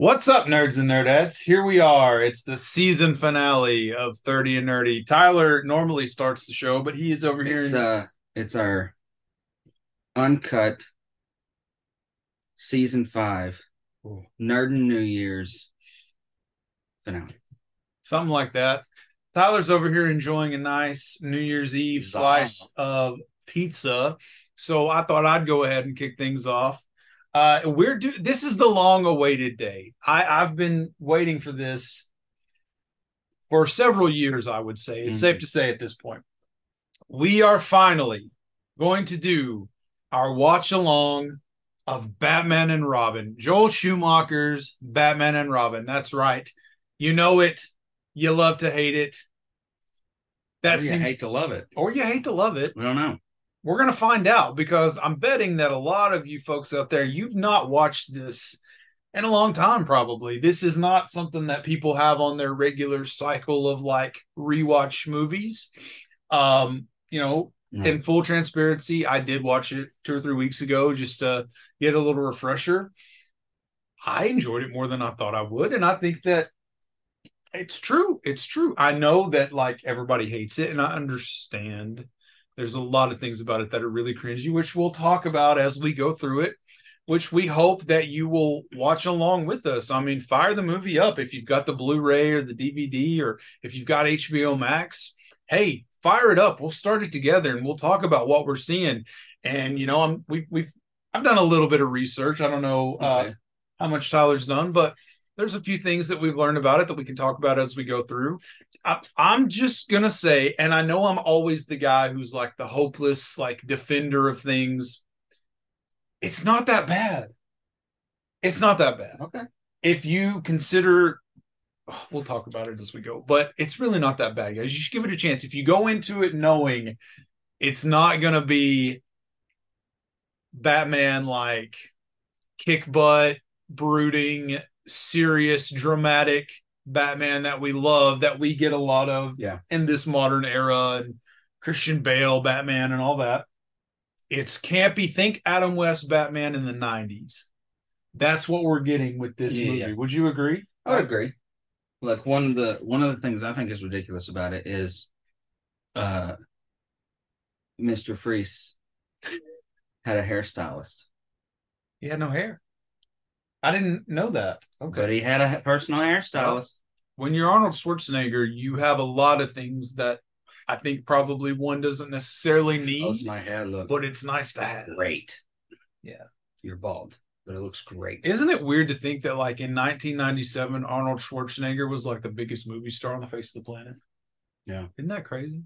What's up, nerds and nerdettes? Here we are. It's the season finale of 30 and Nerdy. Tyler normally starts the show, but he is over here. It's in- uh it's our uncut season five Nerd and New Year's finale. something like that. Tyler's over here enjoying a nice New Year's Eve slice of pizza. So I thought I'd go ahead and kick things off. Uh, we're do this is the long awaited day. I, I've been waiting for this for several years, I would say. It's Mhm. safe to say at this point. We are finally going to do our watch along of Batman and Robin. Joel Schumacher's Batman and Robin. That's right. You know it. You love to hate it. That Or you seems, hate to love it. or you hate to love it. We don't know. We're going to find out because I'm betting that a lot of you folks out there, you've not watched this in a long time, probably. This is not something that people have on their regular cycle of like rewatch movies. Um, you know, No. in full transparency, I did watch it two or three weeks ago just to get a little refresher. I enjoyed it more than I thought I would. And I think that it's true. It's true. I know that like everybody hates it, and I understand there's a lot of things about it that are really cringy, which we'll talk about as we go through it, which we hope that you will watch along with us. I mean, fire the movie up if you've got the Blu-ray or the DVD or if you've got HBO Max. Hey, fire it up. We'll start it together and we'll talk about what we're seeing. And you know, I'm we we've I've done a little bit of research. I don't know uh, how much Tyler's done, but there's a few things that we've learned about it that we can talk about as we go through. I, I'm just gonna say, and I know I'm always the guy who's like the hopeless, like defender of things. It's not that bad. It's not that bad. Okay. If you consider, oh, we'll talk about it as we go, but it's really not that bad, guys. You should give it a chance. If you go into it knowing it's not gonna be Batman like kick butt, brooding, serious, dramatic Batman that we love, that we get a lot of Yeah. in this modern era, and Christian Bale Batman and all that. It's campy. Think Adam West Batman in the 90s. That's what we're getting with this Yeah, movie. yeah. Would you agree? I would agree. Like one of the one of the things I think is ridiculous about it is uh Mr. Freeze had a hairstylist. He had no hair. I didn't know that. Okay. But he had a personal hairstylist. when you're Arnold Schwarzenegger, you have a lot of things that I think probably one doesn't necessarily need, How's my hair look? but it's nice to have. great. Yeah. You're bald, but it looks great. Isn't it weird to think that like in 1997, Arnold Schwarzenegger was like the biggest movie star on the face of the planet? Yeah. Isn't that crazy?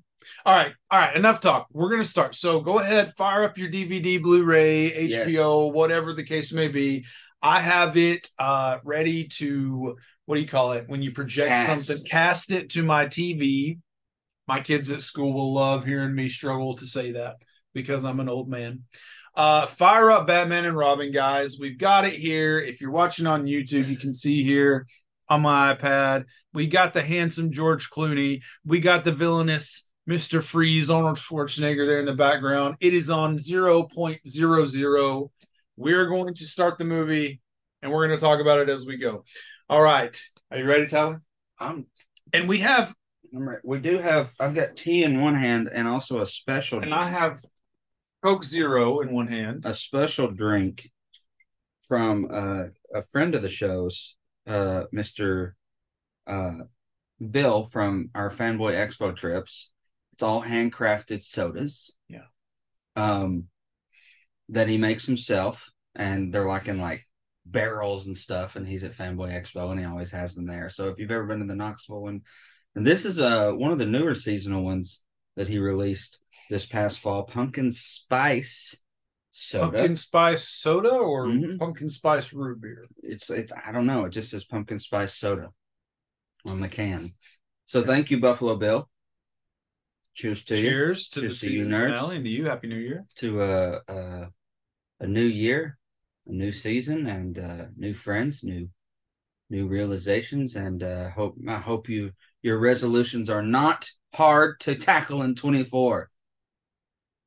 All right, all right, enough talk. We're gonna start. So go ahead, fire up your DVD, Blu-ray, Yes. HBO, whatever the case may be. I have it uh ready to what do you call it when you project Cast. something, cast it to my TV. My kids at school will love hearing me struggle to say that because I'm an old man. Uh, fire up Batman and Robin, guys. We've got it here. If you're watching on YouTube, you can see here on my iPad. We got the handsome George Clooney. We got the villainous Mr. Freeze, Arnold Schwarzenegger there in the background. It is on 0.00. We're going to start the movie and we're going to talk about it as we go. All right. Are you ready, Tyler? I'm, And we have, I'm re- we do have I've got tea in one hand and also a special and I have Coke Zero in one hand. a special drink from uh, a friend of the show's, uh, Mr. Uh, Bill from our Fanboy Expo trips. It's all handcrafted sodas. Yeah. Um, that he makes himself, and they're like in like barrels and stuff. And he's at Fanboy Expo, and he always has them there. So if you've ever been to the Knoxville one, and this is uh one of the newer seasonal ones that he released this past fall, pumpkin spice soda. Pumpkin spice soda or Mhm. pumpkin spice root beer? it's it's I don't know. It just says pumpkin spice soda on the can. So thank you, Buffalo Bill. Cheers to you Cheers to Cheers the to you, season nerds. finale and to you. Happy New Year. to uh a, a new year, a new season, and uh, new friends, new new realizations. And uh, hope I hope you your resolutions are not hard to tackle in 24.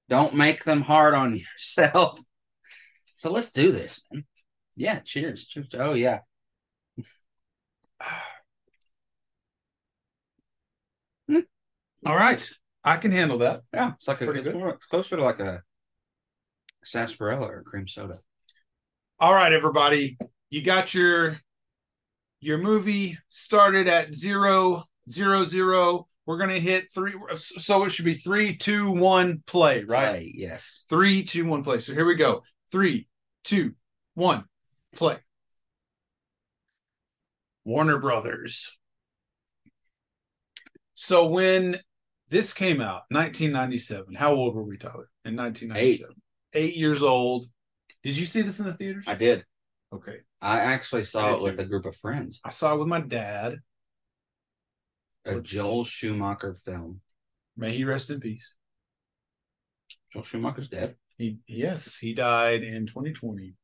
Don't make them hard on yourself. So let's do this. Yeah, cheers. cheers. Oh yeah. Hmm. All right. I can handle that. Yeah, it's like Pretty a good. closer to like a sarsaparilla or cream soda. All right, everybody. You got your your movie started at zero zero zero. We're gonna hit three. So it should be three, two, one, play. Right. Right. Yes. Three, two, one, play. So here we go. Three, two, one, play. Warner Brothers. So when this came out, 1997, how old were we, Tyler? In 1997, eight years old. Did you see this in the theaters? I did. Okay, I actually saw did it with too. a group of friends. I saw it with my dad. A Let's- Joel Schumacher film. May he rest in peace. Joel Schumacher's dead. He yes, he died in 2020.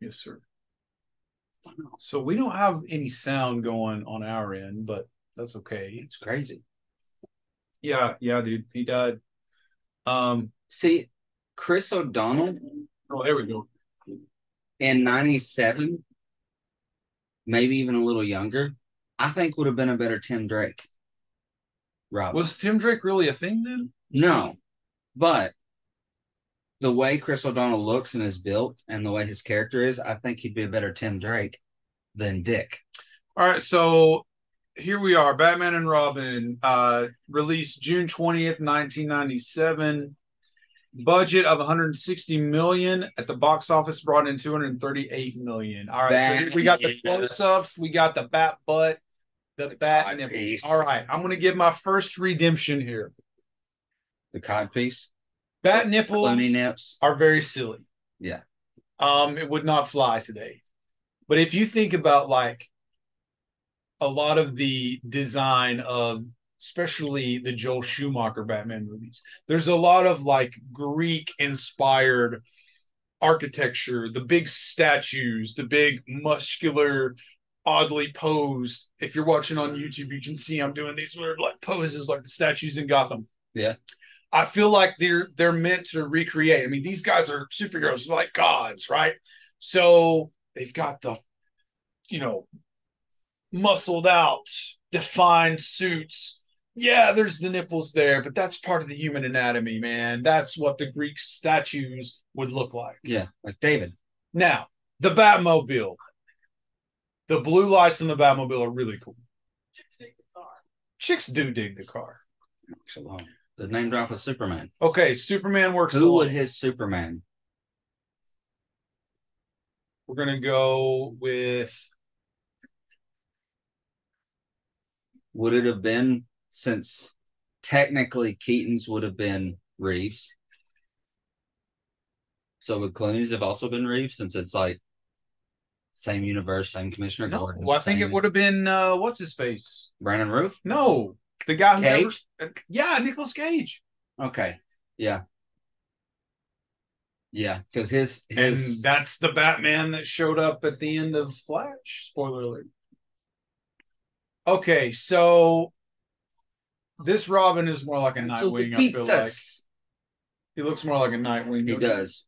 Yes, sir. So we don't have any sound going on our end, but that's okay. It's crazy. Yeah, yeah, dude. He died. Um, See, Chris O'Donnell oh, there we go. in 97, maybe even a little younger, I think would have been a better Tim Drake. Rob. Was Tim Drake really a thing then? no, but the way Chris O'Donnell looks and is built and the way his character is, I think he'd be a better Tim Drake than Dick. All right, so here we are. Batman and Robin, uh, released June 20th, 1997. Budget of 160 million at the box office brought in 238 million. All right, so we got the close-ups, we got the bat butt, the, The bat nipples. piece. All right, I'm gonna give my first redemption here. The cod piece, Bat nipples Clooney nips. are very silly. Yeah. Um, it would not fly today. But if you think about like a lot of the design of especially the Joel Schumacher Batman movies, there's a lot of like Greek inspired architecture, the big statues, the big muscular, oddly posed. If you're watching on YouTube, you can see I'm doing these weird like poses like the statues in Gotham. Yeah. I feel like they're they're meant to recreate. I mean, these guys are superheroes like gods, right? So they've got the, you know, muscled out, defined suits. Yeah, there's the nipples there, but that's part of the human anatomy, man. That's what the Greek statues would look like. Yeah, like David. Now, the Batmobile. The blue lights in the Batmobile are really cool. Chicks do dig the car. Works alone. The name drop of Superman. Okay, Superman works Who alone. would his Superman? We're gonna go with Would it have been since technically Keaton's would have been Reeves? So would Clooney's have also been Reeves since it's like same universe, same Commissioner no. Gordon? Well, I think it would have been uh, what's his face? Brandon Routh? No, the guy who Cage? never. Yeah, Nicolas Cage. Okay. Yeah. Yeah, because his And his that's the Batman that showed up at the end of Flash. Spoiler alert. Okay, so this Robin is more like a So the Nightwing. I feel like he looks more like a Nightwing. He does.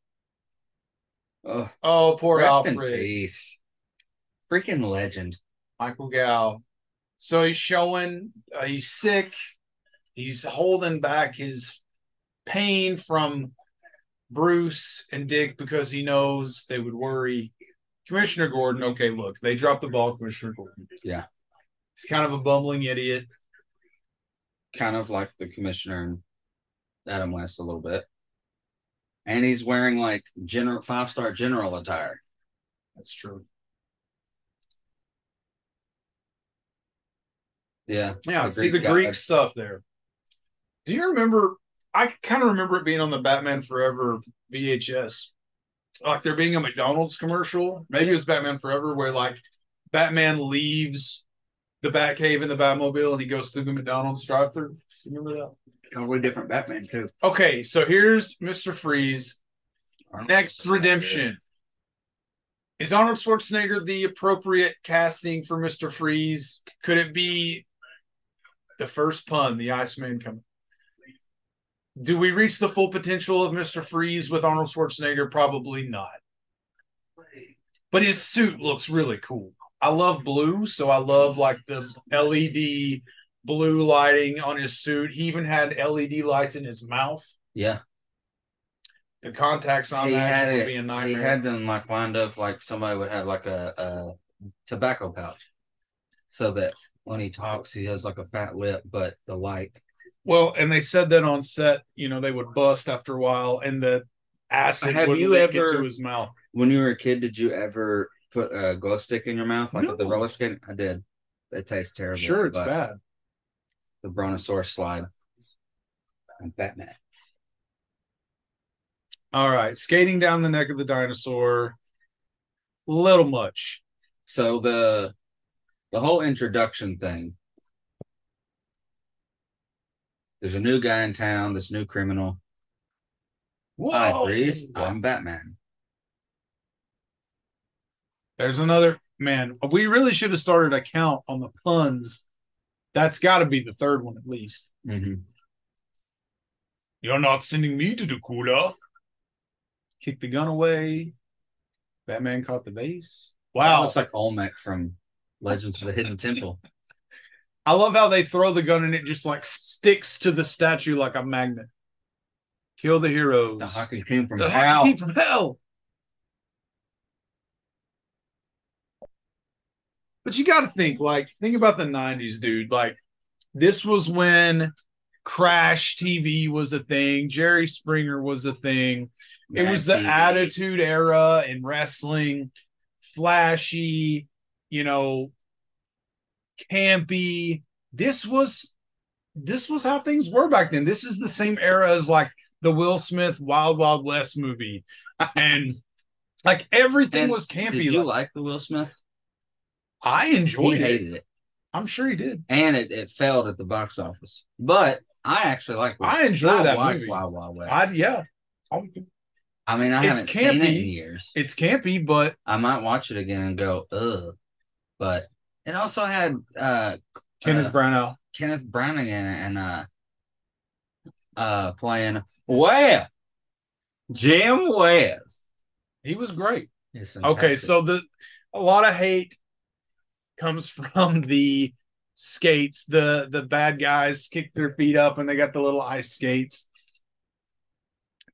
Oh, Oh, poor rest in Alfred, peace. Freaking legend. Michael Gough. So he's showing uh, he's sick. He's holding back his pain from Bruce and Dick because he knows they would worry. Commissioner Gordon, okay, look, they dropped the ball, Commissioner Gordon. Yeah. He's kind of a bumbling idiot. Kind of like the commissioner and Adam West a little bit. And he's wearing like general five star general attire. That's true. Yeah. Yeah, The see the Greek Greek stuff there. Do you remember? I kind of remember it being on the Batman Forever VHS, like there being a McDonald's commercial. Maybe it was Batman Forever, where like Batman leaves the Batcave in the Batmobile and he goes through the McDonald's drive-through. Remember that? Totally different Batman too. Okay, so here's Mister Freeze. Next redemption. Is Arnold Schwarzenegger the appropriate casting for Mr. Freeze? Could it be the first pun, the Iceman coming? Do we reach the full potential of Mr. Freeze with Arnold Schwarzenegger? Probably not. But his suit looks really cool. I love blue, so I love like the LED blue lighting on his suit. He even had LED lights in his mouth. Yeah. The contacts on he that had would it. be a He had them like lined up like somebody would have like a, a tobacco pouch, so that when he talks, he has like a fat lip, but the light. well, and they said that on set, you know, they would bust after a while, and the acid would ever- into his mouth. When you were a kid, did you ever put a glow stick in your mouth like at the No. roller skating? I did. It tastes terrible. Sure, it's bad. The Brontosaurus slide. I'm Batman. All right, skating down the neck of the dinosaur, little much. So the the whole introduction thing. There's a new guy in town, this new criminal. Hi, Whoa! Freeze. I'm Batman. There's another man. We really should have started a count on the puns. That's got to be the third one at least. Mm-hmm. You're not sending me to the cooler. Kick the gun away. Batman caught the vase. Wow, Wow. looks like Olmec from Legends of the Hidden Temple. I love how they throw the gun and it just like sticks to the statue like a magnet. Kill the heroes. The hockey came from The hell. hockey team from hell. But you got to think, like, think about the '90s, dude. Like, this was when Crash TV was a thing. Jerry Springer was a thing. It was the Attitude Era in wrestling, flashy, you know, campy. This was this was how things were back then. This is the same era as like the Will Smith Wild Wild West movie, and like everything And was campy. Did you Like, like the Will Smith? I enjoyed it. hated it, I'm sure he did. and it, it failed at the box office. But I actually like. I Smith. enjoyed that like movie. Wild Wild West. I yeah, I mean, I It's haven't seen it in years. it's campy, but I might watch it again and go, ugh. But it also had uh Kenneth uh, Branagh. Kenneth Branagh in it and uh uh playing well Jim West. He was great. Okay, so the a lot of hate comes from the skates. The the bad guys kick their feet up and they got the little ice skates.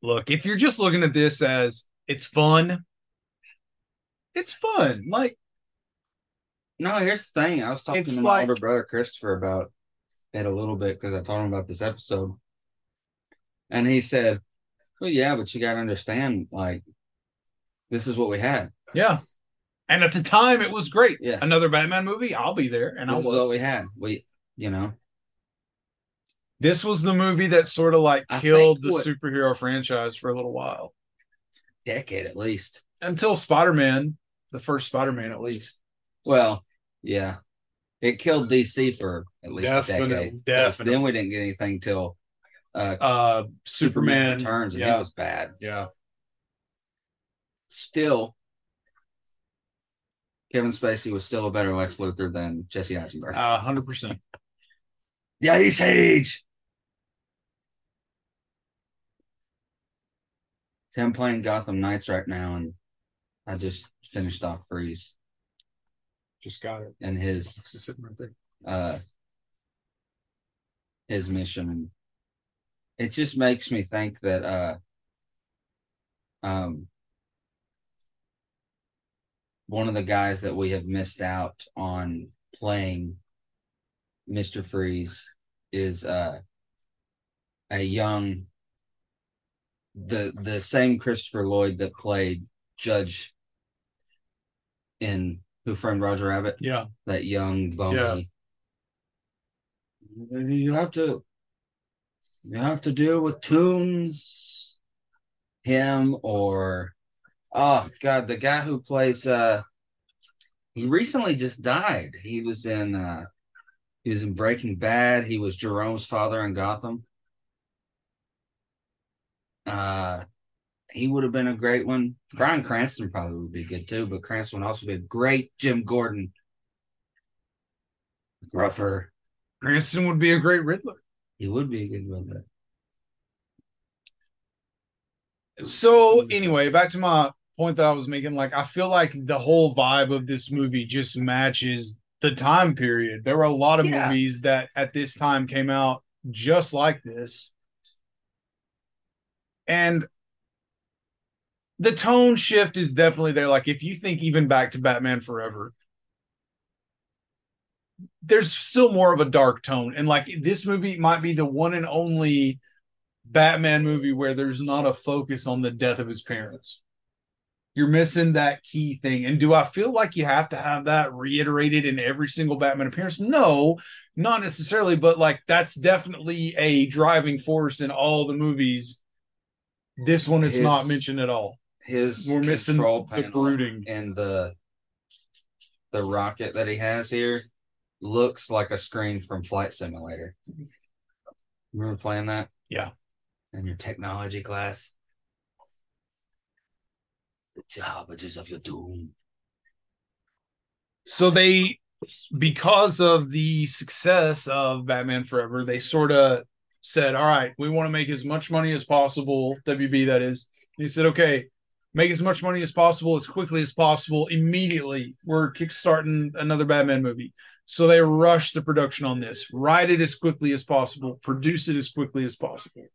Look, if you're just looking at this as it's fun, it's fun. Like no, here's the thing. I was talking to my like- older brother Christopher about it a little bit because I told him about this episode. And he said, Well, yeah, but you gotta understand, like, this is what we had. yeah. And at the time it was great. Yeah. Another Batman movie, I'll be there. And I this is was. what we had. We you know, this was the movie that sort of like I killed the what- superhero franchise for a little while. decade at least. Until Spider-Man, the first Spider-Man at least. Well, yeah. It killed DC for at least Definitely, a decade. definitely. Then we didn't get anything till uh, Uh Superman, Returns, and yeah. it was bad. Yeah. Still, Kevin Spacey was still a better Lex Luthor than Jesse Eisenberg. Uh, 100%. the Ice Age. See, I'm playing Gotham Knights right now, and I just finished off Freeze Just got it. and his It's just sitting right there. uh his mission and it just makes me think that uh um one of the guys that we have missed out on playing Mr. Freeze is uh a young the the same Christopher Lloyd that played Judge in Who Framed Roger Rabbit Yeah. that young bony. You have to you have to deal with tunes him or oh god the guy who plays uh he recently just died. He was in uh he was in breaking bad. He was jerome's father in gotham. Uh he would have been a great one. Bryan cranston probably would be good too but cranston would also be a great jim gordon gruffer. Cranston would be a great Riddler. he would be a good Riddler. So, anyway, back to my point that I was making. Like, I feel like the whole vibe of this movie just matches the time period. There were a lot of Yeah. movies that at this time came out just like this. And the tone shift is definitely there. Like if you think even back to Batman Forever, there's still more of a dark tone. And like this movie might be the one and only Batman movie where there's not a focus on the death of his parents. You're missing that key thing. And do I feel like you have to have that reiterated in every single Batman appearance? No, not necessarily, but like that's definitely a driving force in all the movies. This one it's not mentioned at all. His We're missing the brooding. and the the rocket that he has here looks like a screen from Flight Simulator. Remember playing that? Yeah. In your technology class. The Jabbages of your doom. So they because of the success of Batman Forever, they sort of said, All right, we want to make as much money as possible. WB, that is. He said, Okay, make as much money as possible as quickly as possible. Immediately, we're kickstarting another Batman movie. So they rushed the production on this, write it as quickly as possible, produce it as quickly as possible.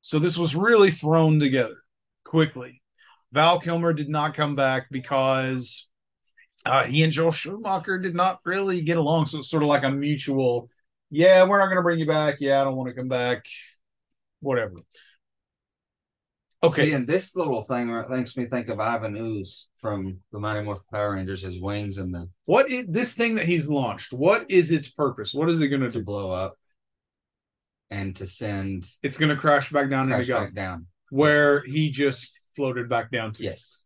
So this was really thrown together quickly. Val Kilmer did not come back because uh, he and Joel Schumacher did not really get along. So it's sort of like a mutual, yeah, we're not going to bring you back. Yeah, I don't want to come back. Whatever. Okay. See, and this little thing makes me think of Ivan Ooze from the Mighty Morphin Power Rangers, his wings and the What is this thing that he's launched? What is its purpose? What is it going to to do? blow up and to send It's going to crash back down crash into God, back down. where he just floated back down to. Yes.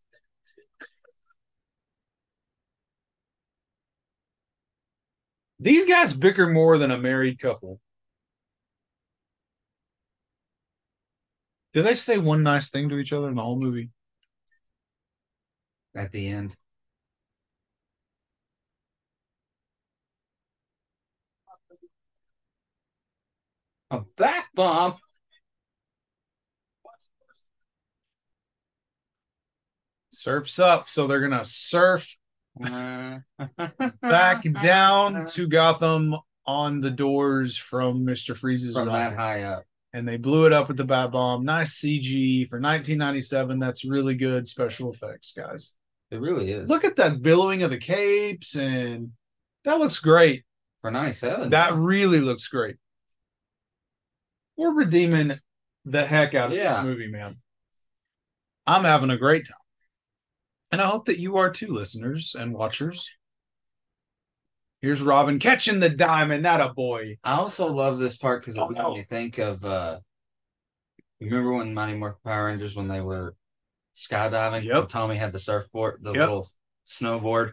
These guys bicker more than a married couple. Did they say one nice thing to each other in the whole movie? At the end. A back bomb. Surf's up, so they're gonna surf uh, back back down uh, to Gotham on the doors from Mister Freeze's from that high up. and they blew it up with the bat bomb. Nice CG for 1997. That's really good special effects, guys. It really is. Look at that billowing of the capes, and that looks great. for ninety seven. That really looks great. We're redeeming the heck out of Yeah. this movie, man. I'm having a great time. And I hope that you are too, listeners and watchers. Here's Robin catching the diamond, That a boy. I also love this part because it Oh, made no. me think of uh you remember when Mighty Morphin Power Rangers when they were skydiving? Yep. Tommy had the surfboard, the Yep. little snowboard.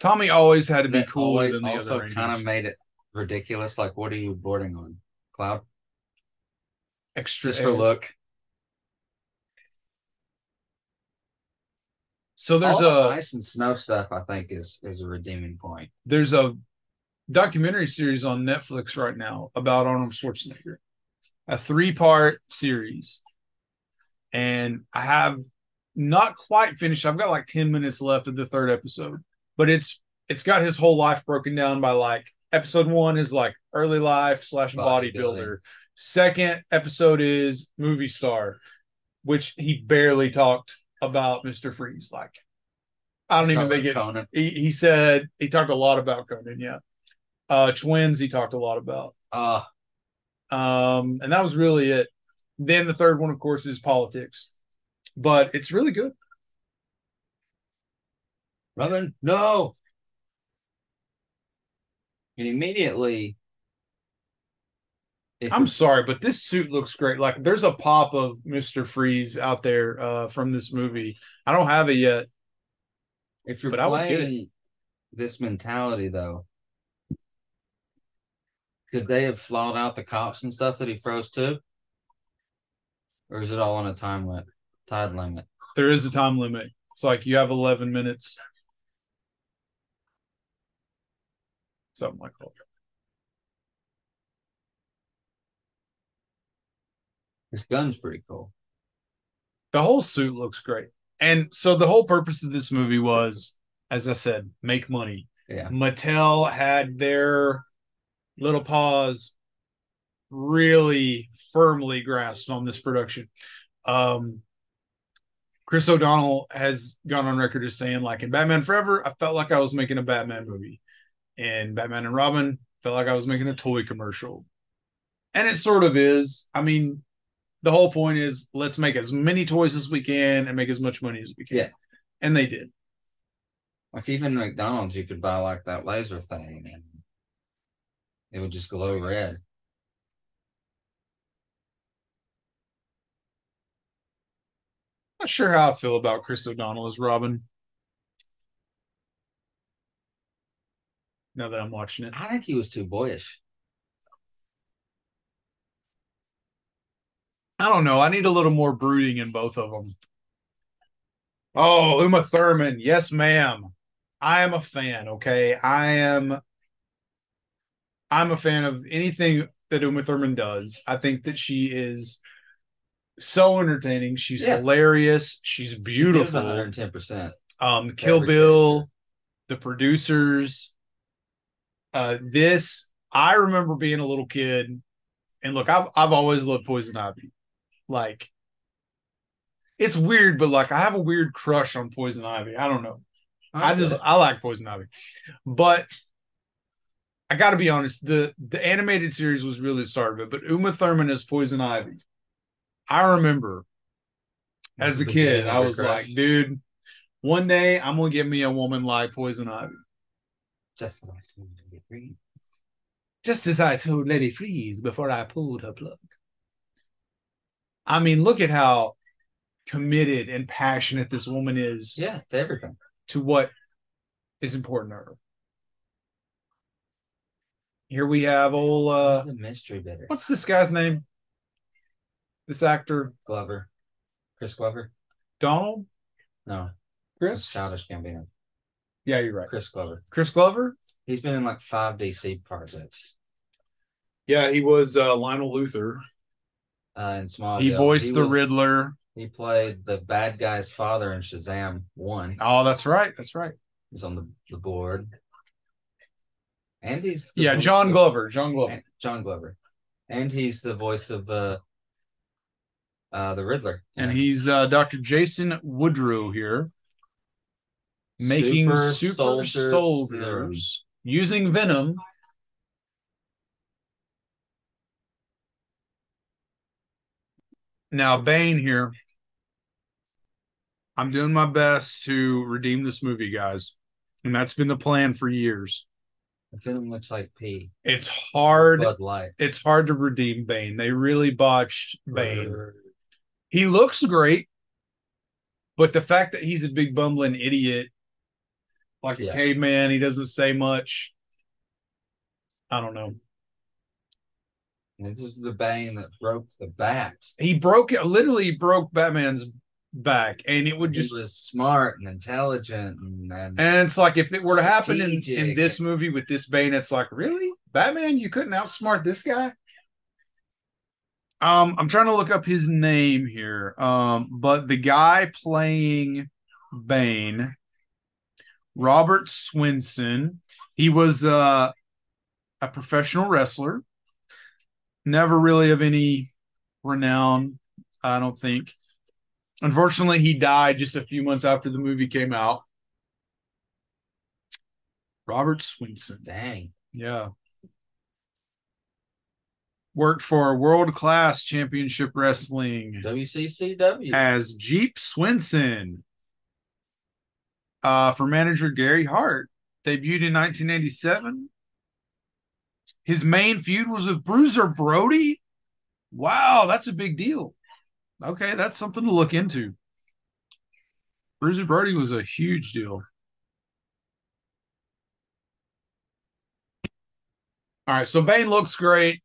Tommy always had to be cooler than the also other kind of made it ridiculous. Like, what are you boarding on? Cloud? Extra Just for look. So there's All a ice and snow stuff. I think is is a redeeming point. there's a documentary series on Netflix right now about Arnold Schwarzenegger, a three part series. And I have not quite finished. I've got like 10 minutes left of the third episode, but it's it's got his whole life broken down by like episode one is like early life slash bodybuilder. Second episode is movie star, which he barely talked about Mr. Freeze. Like, I don't even Talk think it about Conan. he, he said he talked a lot about Conan, yeah. Uh twins he talked a lot about. Uh, Um and that was really it. Then the third one, of course, is politics. But it's really good. Robin, no. And immediately, if I'm sorry, but this suit looks great. Like there's a pop of Mr. Freeze out there uh from this movie. I don't have it yet. if you're but I would get playing this mentality though, could they have flawed out the cops and stuff that he froze to? Or is it all on a time limit, time limit? There is a time limit. It's like you have 11 minutes. Something like that. This gun's pretty cool. the whole suit looks great. And so the whole purpose of this movie was, as I said, make money. Yeah. Mattel had their little paws really firmly grasped on this production. Um, Chris O'Donnell has gone on record as saying, like in Batman Forever, I felt like I was making a Batman movie. In Batman and Robin, felt like I was making a toy commercial. And it sort of is. I mean, the whole point is let's make as many toys as we can and make as much money as we can. Yeah. And they did. Like even McDonald's, you could buy like that laser thing and it would just glow red. Not sure how I feel about Chris O'Donnell as Robin. Now that I'm watching it. I think he was too boyish. I don't know. I need a little more brooding in both of them. Oh, Uma Thurman. Yes, ma'am. I am a fan, okay? I am I'm a fan of anything that Uma Thurman does. I think that she is so entertaining. She's Yeah. hilarious. She's beautiful. 110%. um Kill Everything. Bill, the producers. Uh this I remember being a little kid and look, I've I've always loved Poison Ivy. Like it's weird, but like I have a weird crush on Poison Ivy. I don't know. I just I like Poison Ivy. But I gotta be honest, the the animated series was really the start of it, but Uma Thurman as Poison Ivy. I remember as a kid, I was crush. like, dude, one day I'm gonna get me a woman like Poison Ivy. just like to get free. Just as I told Lady Freeze before I pulled her plug. I mean, look at how committed and passionate this woman is Yeah, to everything. to what is important to her. Here we have old uh the mystery bitter. what's this guy's name? This actor, Glover? Chris Glover? Donald? No, Chris? Childish Gambino. Yeah, you're right. Chris Glover. Chris Glover? He's been in like five DC projects. Yeah, he was uh Lionel Luther. Uh, in Smallville, He voiced the was- Riddler. He played the bad guy's father in Shazam One. Oh, that's right. That's right. He's on the, the board. And he's Yeah, John of- Glover. John Glover. and- John Glover, and he's the voice of uh, uh the Riddler. And in he's uh Dr. Jason Woodrow here. Making Super super, Soldier soldiers using venom. Now, Bane here. I'm doing my best to redeem this movie, guys. And that's been the plan for years. The film looks like pee. It's hard. Bud Light. It's hard to redeem Bane. They really botched Bane. He looks great, but the fact that he's a big bumbling idiot, like a Yeah. caveman, he doesn't say much. I don't know. This is the Bane that broke the bat. He broke it, literally broke Batman's back, and it would He just. was smart and intelligent and, and And it's like if it were to happen in, in this movie with this Bane, it's like, really? Batman, you couldn't outsmart this guy? Um, I'm trying to look up his name here. Um, but the guy playing Bane, Robert Swenson, he was uh, a professional wrestler, never really of any renown, I don't think. Unfortunately, he died just a few months after the movie came out. Robert Swenson. dang. Yeah. Worked for World Class Championship Wrestling WCCW. as Jeep Swenson. Uh, for manager Gary Hart. Debuted in 1987. His main feud was with Bruiser Brody. Wow, that's a big deal. Okay, that's something to look into. Bruiser Brody was a huge deal. All right, so Bane looks great.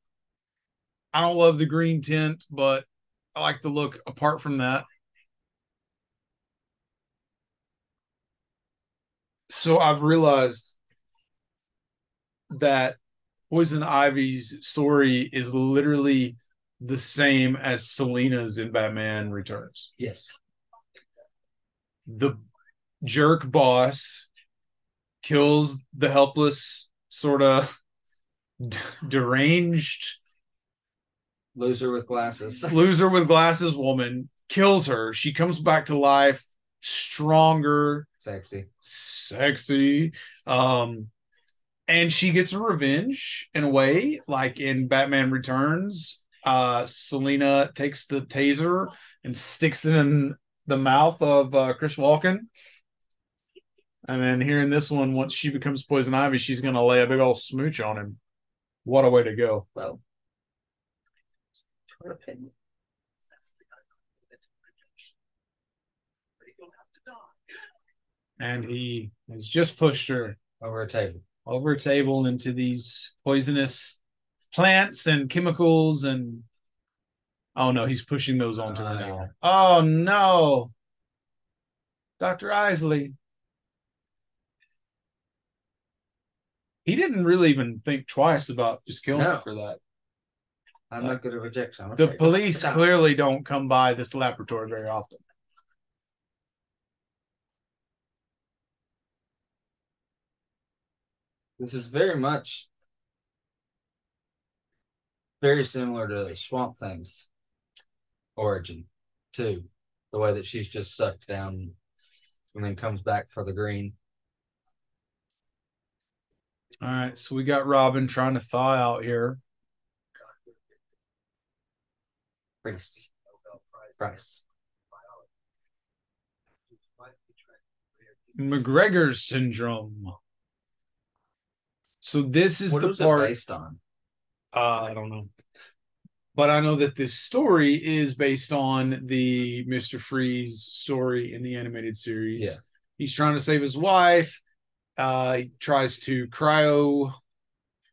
I don't love the green tint, but I like the look apart from that. So I've realized that Poison Ivy's story is literally the same as Selina's in Batman Returns. yes. The jerk boss kills the helpless, sort of d- deranged Loser with glasses. loser with glasses woman, kills her. She comes back to life, stronger, Sexy. sexy. Um, and she gets revenge in a way, like in Batman Returns. Uh, Selina takes the taser and sticks it in the mouth of uh, Chris Walken. And then here in this one, once she becomes Poison Ivy, she's gonna lay a big old smooch on him. What a way to go! Well, And he has just pushed her over a table. Over a table into these poisonous plants and chemicals and oh no he's pushing those onto her oh, now oh no. Dr isley. He didn't really even think twice about just killing her for that. I'm not good at rejection. The police clearly don't come by this laboratory very often This is very much very similar to Swamp Thing's origin, too. The way that she's just sucked down and then comes back for the green. all right so we got robin trying to thaw out here Price. Price. mcgregor's syndrome so this is What the part it based on? Uh, I don't know. But I know that this story is based on the Mr. Freeze story in the animated series. Yeah. He's trying to save his wife. Uh, he tries to cryo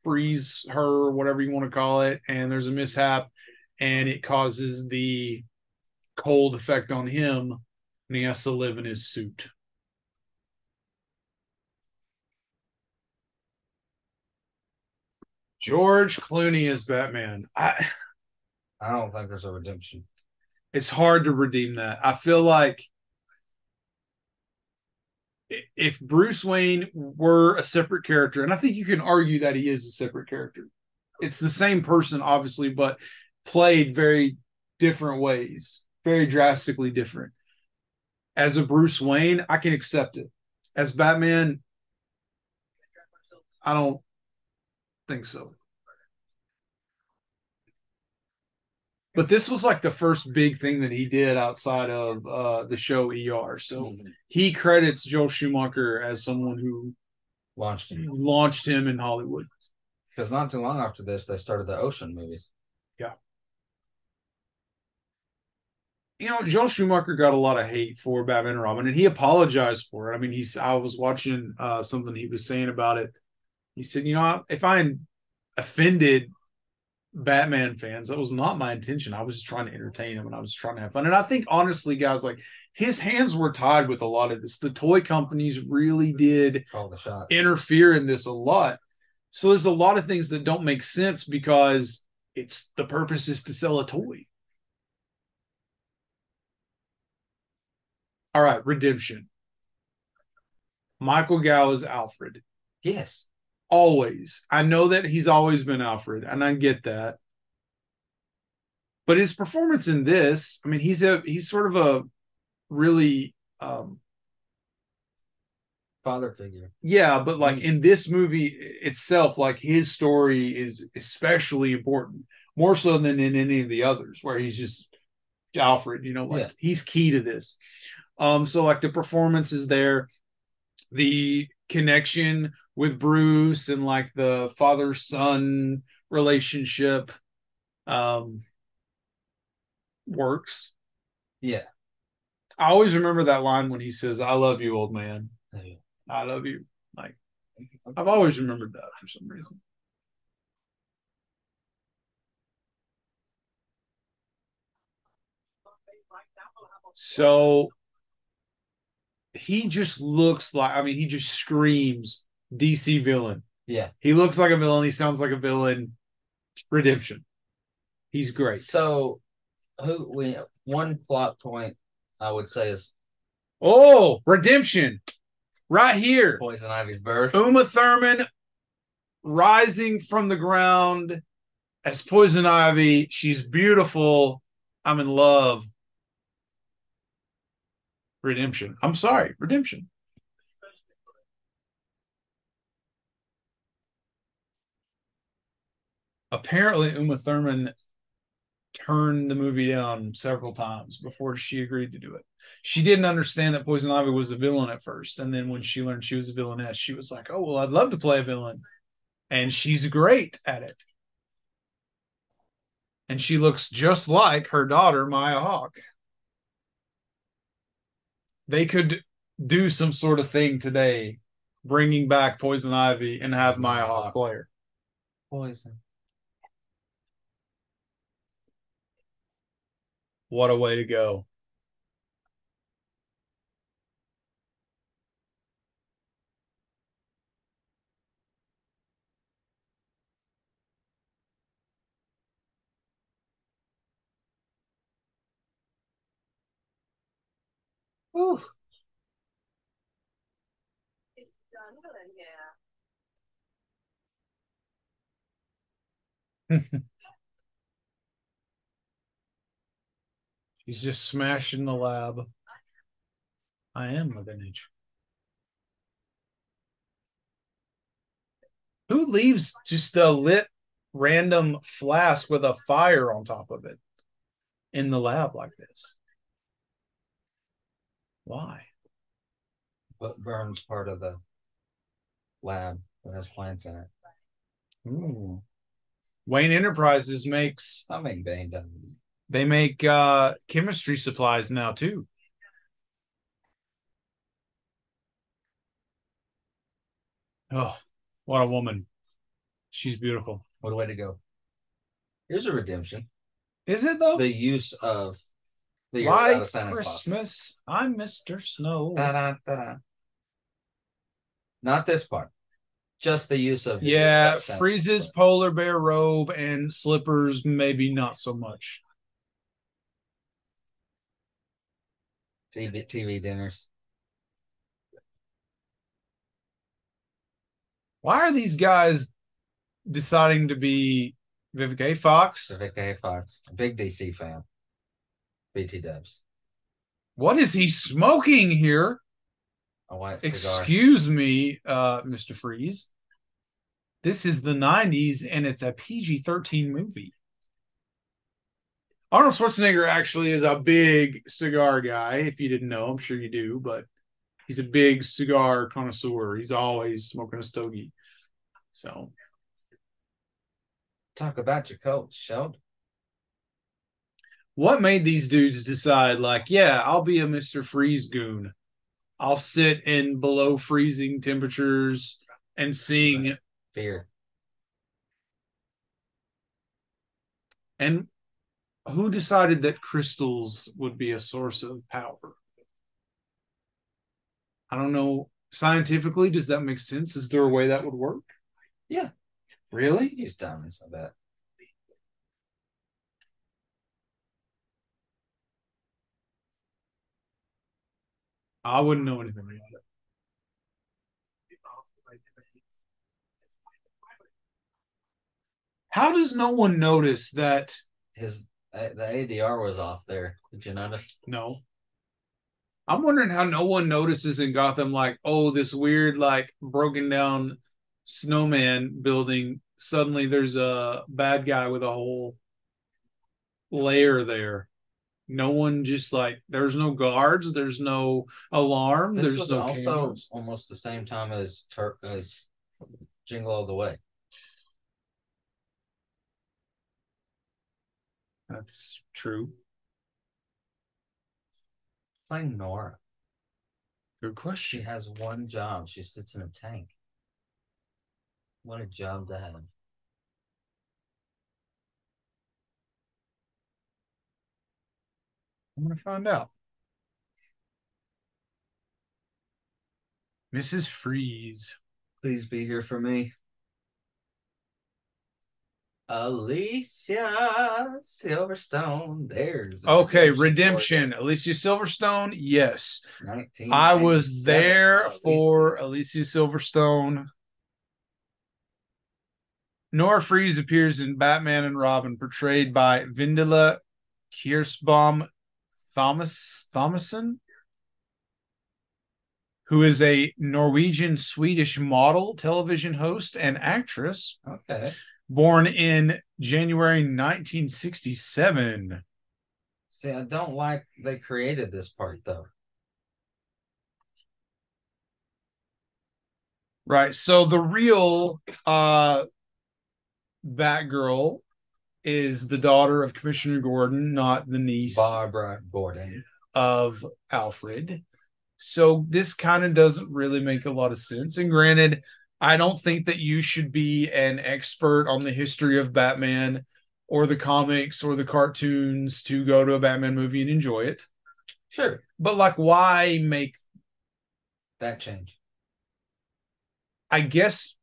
freeze her, whatever you want to call it, and there's a mishap, and it causes the cold effect on him, and he has to live in his suit. George Clooney as Batman. I I don't think there's a redemption. it's hard to redeem that. I feel like if Bruce Wayne were a separate character, and I think you can argue that he is a separate character, it's the same person, obviously, but played very different ways, very drastically different. As a Bruce Wayne, I can accept it. As Batman, I don't think so. But this was like the first big thing that he did outside of uh, the show ER. So he credits Joel Schumacher as someone who Launched him. launched him in Hollywood. Because not too long after this, they started the Ocean movies. Yeah. You know, Joel Schumacher got a lot of hate for Batman and Robin, and he apologized for it. I mean, he's I was watching uh, something he was saying about it. He said, you know, if I offended Batman fans, that was not my intention. I was just trying to entertain him and I was trying to have fun. And I think honestly, guys, like his hands were tied with a lot of this. The toy companies really did Call the shot. interfere in this a lot. So there's a lot of things that don't make sense because it's the purpose is to sell a toy. All right, redemption. Michael Gough is Alfred. yes. Always. I know that he's always been Alfred, and I get that. But his performance in this, I mean, he's a he's sort of a really um Father figure. Yeah, but like He's- in this movie itself, like his story is especially important, more so than in any of the others, where he's just Alfred, you know, like Yeah. he's key to this. Um, so like the performance is there, the connection with Bruce and like the father son relationship um works. Yeah. I always remember that line when he says, I love you, old man. I love you. Like I've always remembered that for some reason. So he just looks like I mean, he just screams DC villain. Yeah. He looks like a villain, he sounds like a villain. Redemption. He's great. So, who we one plot point I would say is Oh, redemption. Right here. Poison Ivy's birth. Uma Thurman rising from the ground as Poison Ivy. She's beautiful. I'm in love. Redemption. I'm sorry, redemption. Apparently, Uma Thurman turned the movie down several times before she agreed to do it. She didn't understand that Poison Ivy was a villain at first. And then when she learned she was a villainess, she was like, oh, well, I'd love to play a villain. And she's great at it. And she looks just like her daughter, Maya Hawke. They could do some sort of thing today, bringing back Poison Ivy and have Maya Hawke play her. Poison. What a way to go. Whew. He's just smashing the lab. I am a vintage. Who leaves just a lit random flask with a fire on top of it in the lab like this? Why? But burns part of the lab that has plants in it. Ooh. Wayne Enterprises makes I think Bane does. They make uh chemistry supplies now too. Oh, what a woman. She's beautiful. What a way to go. Here's a redemption. Is it though? The use of the a White Claus. Christmas. I'm Mr. Snow. Da-da, da-da. Not this part. Just the use of the yeah, without a Santa Freeze's polar bear robe and slippers, maybe not so much. TV, TV dinners. Why are these guys deciding to be Vivica A. Fox? Vic A. Fox, a big DC fan. BT Dubs. What is he smoking here? A white cigar. Excuse me, uh, Mr. Freeze. This is the 90s and it's a PG 13 movie. Arnold Schwarzenegger actually is a big cigar guy. If you didn't know, I'm sure you do, but he's a big cigar connoisseur. He's always smoking a stogie. So, Talk about your coach, Sheldon. what made these dudes decide, like, yeah, I'll be a Mr. Freeze goon? I'll sit in below freezing temperatures and sing Fear. And who decided that crystals would be a source of power? I don't know. Scientifically, does that make sense? Is there a way that would work? Yeah. Really? Use diamonds, I bet. I wouldn't know anything about it. How does no one notice that? His the ADR was off there. Did you notice? No. I'm wondering how no one notices in Gotham, like, oh, this weird, like, broken down snowman building. Suddenly there's a bad guy with a whole layer there. No one just like, there's no guards, there's no alarm, This there's was no also cameras. almost the same time as Turk as Jingle All the Way. That's true. Playing Nora. Good question. She question. has one job. She sits in a tank. What a job to have. I'm gonna find out. Mrs. Freeze. Please be here for me. Alicia Silverstone. There's Okay, story. Redemption. Alicia Silverstone. Yes. 1997. I was there for Alicia Silverstone. Nora Freeze appears in Batman and Robin, portrayed by Vendela Kirsebom Thomas Thomason, who is a Norwegian Swedish model, television host, and actress, Okay. Born in January 1967. See, I don't like they created this part though. Right. So the real uh Batgirl is the daughter of Commissioner Gordon, not the niece Barbara Gordon. of Alfred. So this kind of doesn't really make a lot of sense. And granted, I don't think that you should be an expert on the history of Batman or the comics or the cartoons to go to a Batman movie and enjoy it. Sure. But like why make That change. I guess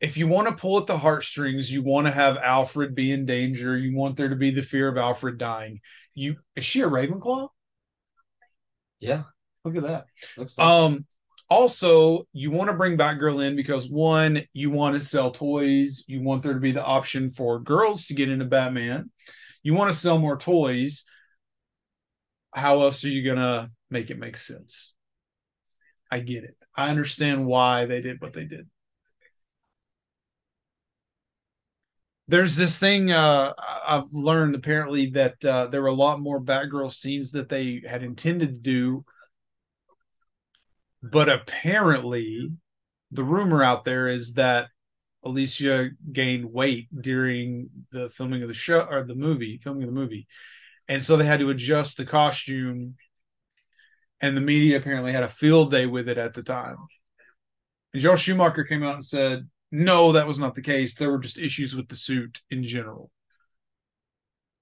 if you want to pull at the heartstrings, you want to have Alfred be in danger. You want there to be the fear of Alfred dying. You is she a Ravenclaw? Yeah. Look at that. Looks like Um, also, you want to bring Batgirl in because one, you want to sell toys. You want there to be the option for girls to get into Batman. You want to sell more toys. How else are you gonna make it make sense? I get it. I understand why they did what they did. There's this thing uh, I've learned apparently that uh, there were a lot more Batgirl scenes that they had intended to do but apparently the rumor out there is that Alicia gained weight during the filming of the show or the movie, filming of the movie. And so they had to adjust the costume. And the media apparently had a field day with it at the time. And Joel Schumacher came out and said, no, that was not the case. There were just issues with the suit in general.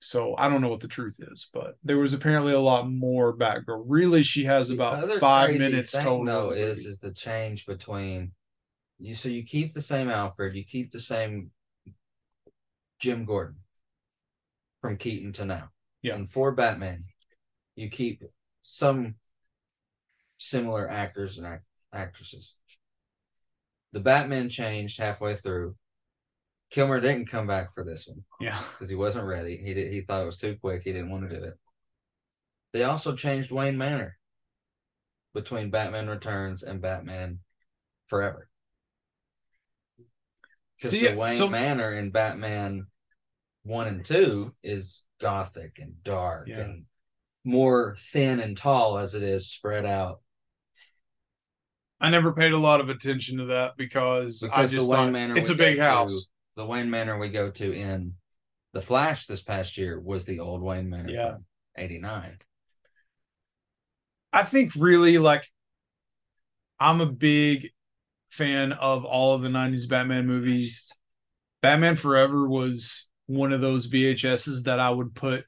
So I don't know what the truth is, but there was apparently a lot more Batgirl. Really, she has The about five minutes thing, total. Though is is the change between you. So you keep the same Alfred, you keep the same Jim Gordon from Keaton to now. Yeah. And for Batman, you keep some similar actors and act- actresses. The Batman changed halfway through. Kilmer didn't come back for this one yeah. because he wasn't ready. He did, he thought it was too quick. He didn't want to do it. They also changed Wayne Manor between Batman Returns and Batman Forever. Because See, the Wayne so Manor in Batman One and Two is gothic and dark Yeah. and more thin and tall as it is spread out. I never paid a lot of attention to that because, I Because the just thought Manor it's a big house. The Wayne Manor we go to in The Flash this past year was the old Wayne Manor Yeah. from '89. I think really like I'm a big fan of all of the 90s Batman movies. Batman Forever was one of those VHSs that I would put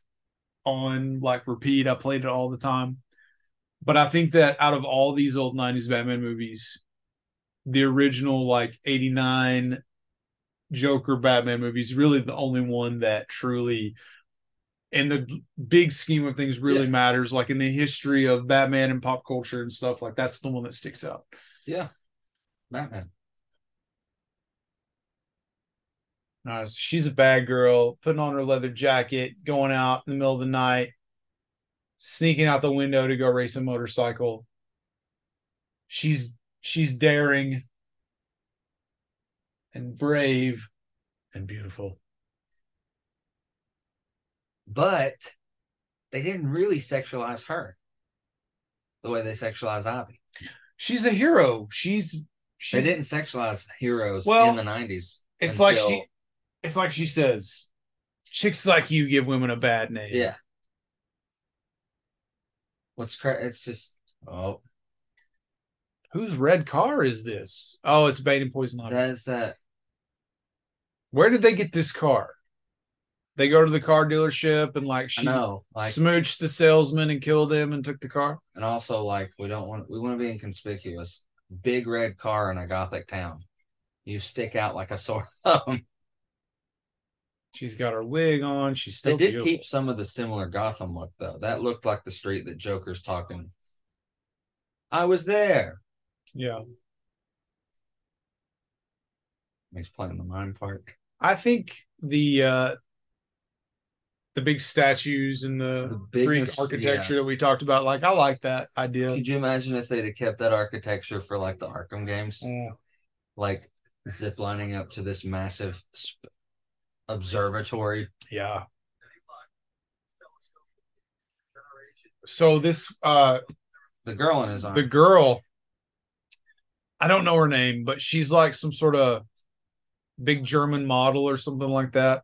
on like repeat. I played it all the time. But I think that out of all these old 90s Batman movies, the original like 89 Joker Batman movies really the only one that truly in the big scheme of things really Yeah. matters like in the history of Batman and pop culture and stuff like that's the one that sticks out. Yeah, Batman. Uh, she's a bad girl, putting on her leather jacket, going out in the middle of the night, sneaking out the window to go race a motorcycle. She's she's daring and brave and beautiful. But they didn't really sexualize her the way they sexualize Ivy. She's a hero. She's They didn't sexualize heroes Well, in the '90s. it's like she it's like she says, chicks like you give women a bad name. yeah. What's cra- It's just oh, Whose red car is this? Oh, it's bait and Poison Ivy. that's that. Where did they get this car? They go to the car dealership and like she know, like, smooched the salesman and killed him and took the car. and also like we don't want we want to be inconspicuous. Big red car in a gothic town. you stick out like a sore thumb. She's got her wig on. She's They still did beautiful. keep some of the similar Gotham look though. That looked like the street that Joker's talking. I was there. Yeah. He's playing the mime part. I think the uh the big statues and the, The Greek biggest- architecture that we talked about, like I like that idea. Could you imagine if they'd have kept that architecture for like the Arkham games? Mm. Like zip lining up to this massive sp- observatory. Yeah. So this uh The girl in his arm. the girl I don't know her name, but she's like some sort of big German model or something like that.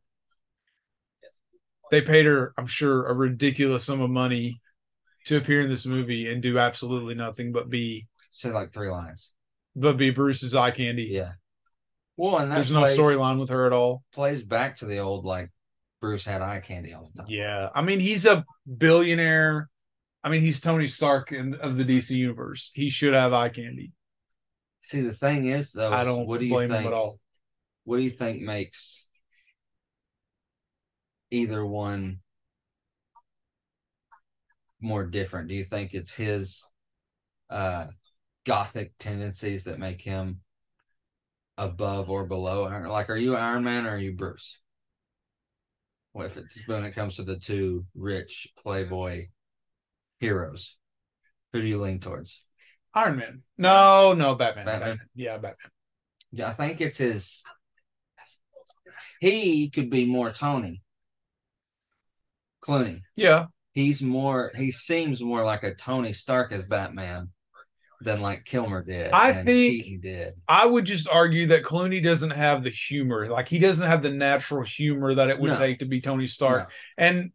They paid her, I'm sure, a ridiculous sum of money to appear in this movie and do absolutely nothing but be Say like three lines. but be Bruce's eye candy. Yeah. Well, and that There's no storyline with her at all. plays back to the old like Bruce had eye candy all the time. Yeah. I mean, he's a billionaire. I mean, he's Tony Stark in, of the DC universe. He should have eye candy. See, the thing is though, I don't what do you blame think? him at all. What do you think makes either one more different? Do you think it's his uh gothic tendencies that make him above or below? Like, are you Iron Man or are you Bruce? Well, if it's when it comes to the two rich playboy heroes, who do you lean towards? Iron Man. No, no, Batman. Batman. Batman. Yeah, Batman. Yeah, I think it's his. He could be more Tony. Clooney. Yeah. He's more. He seems more like a Tony Stark as Batman than like Kilmer did. I think- he did. I would just argue that Clooney doesn't have the humor. Like he doesn't have the natural humor that it would No. take to be Tony Stark. No. And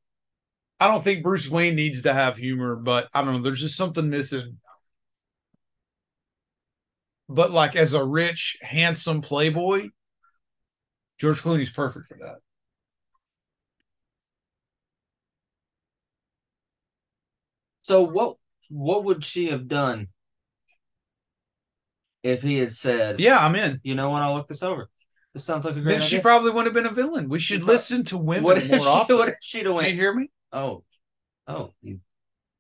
I don't think Bruce Wayne needs to have humor, but I don't know. There's just something missing. But like as a rich, handsome playboy, George Clooney's perfect for that. So what? What would she have done if he had said, Yeah, I'm in. "You know what? I'll look this over. This sounds like a great Then she idea." probably wouldn't have been a villain. We should She listen to women what if more she? often. What if she'd have Do you hear me? Oh, oh, you,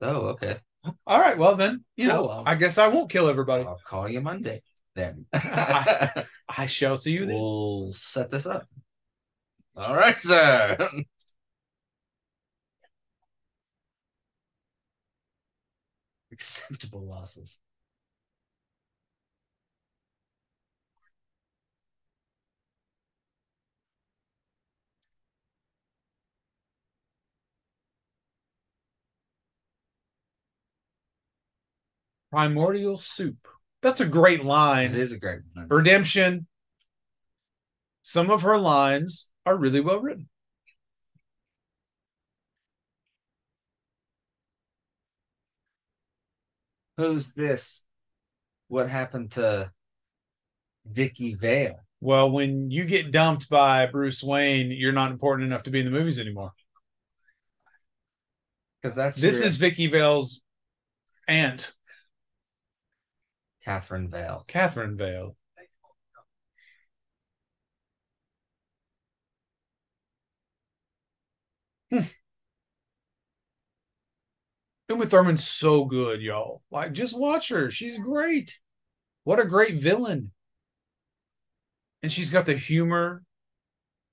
oh, okay. All right. Well, then, you oh, know, Oh, well. I guess I won't kill everybody. I'll call you Monday then. I shall see you then. we'll set this up. All right, sir. Acceptable losses. Primordial soup. That's a great line. It is a great one. Redemption. Some of her lines are really well written. Who's this? What happened to Vicky Vale? Well, when you get dumped by Bruce Wayne, you're not important enough to be in the movies anymore. Because that's This your- is Vicky Vale's aunt, Catherine Vale. Catherine Vale. Hmm. Uma Thurman's so good, y'all. Like, just watch her. She's great. What a great villain. And she's got the humor.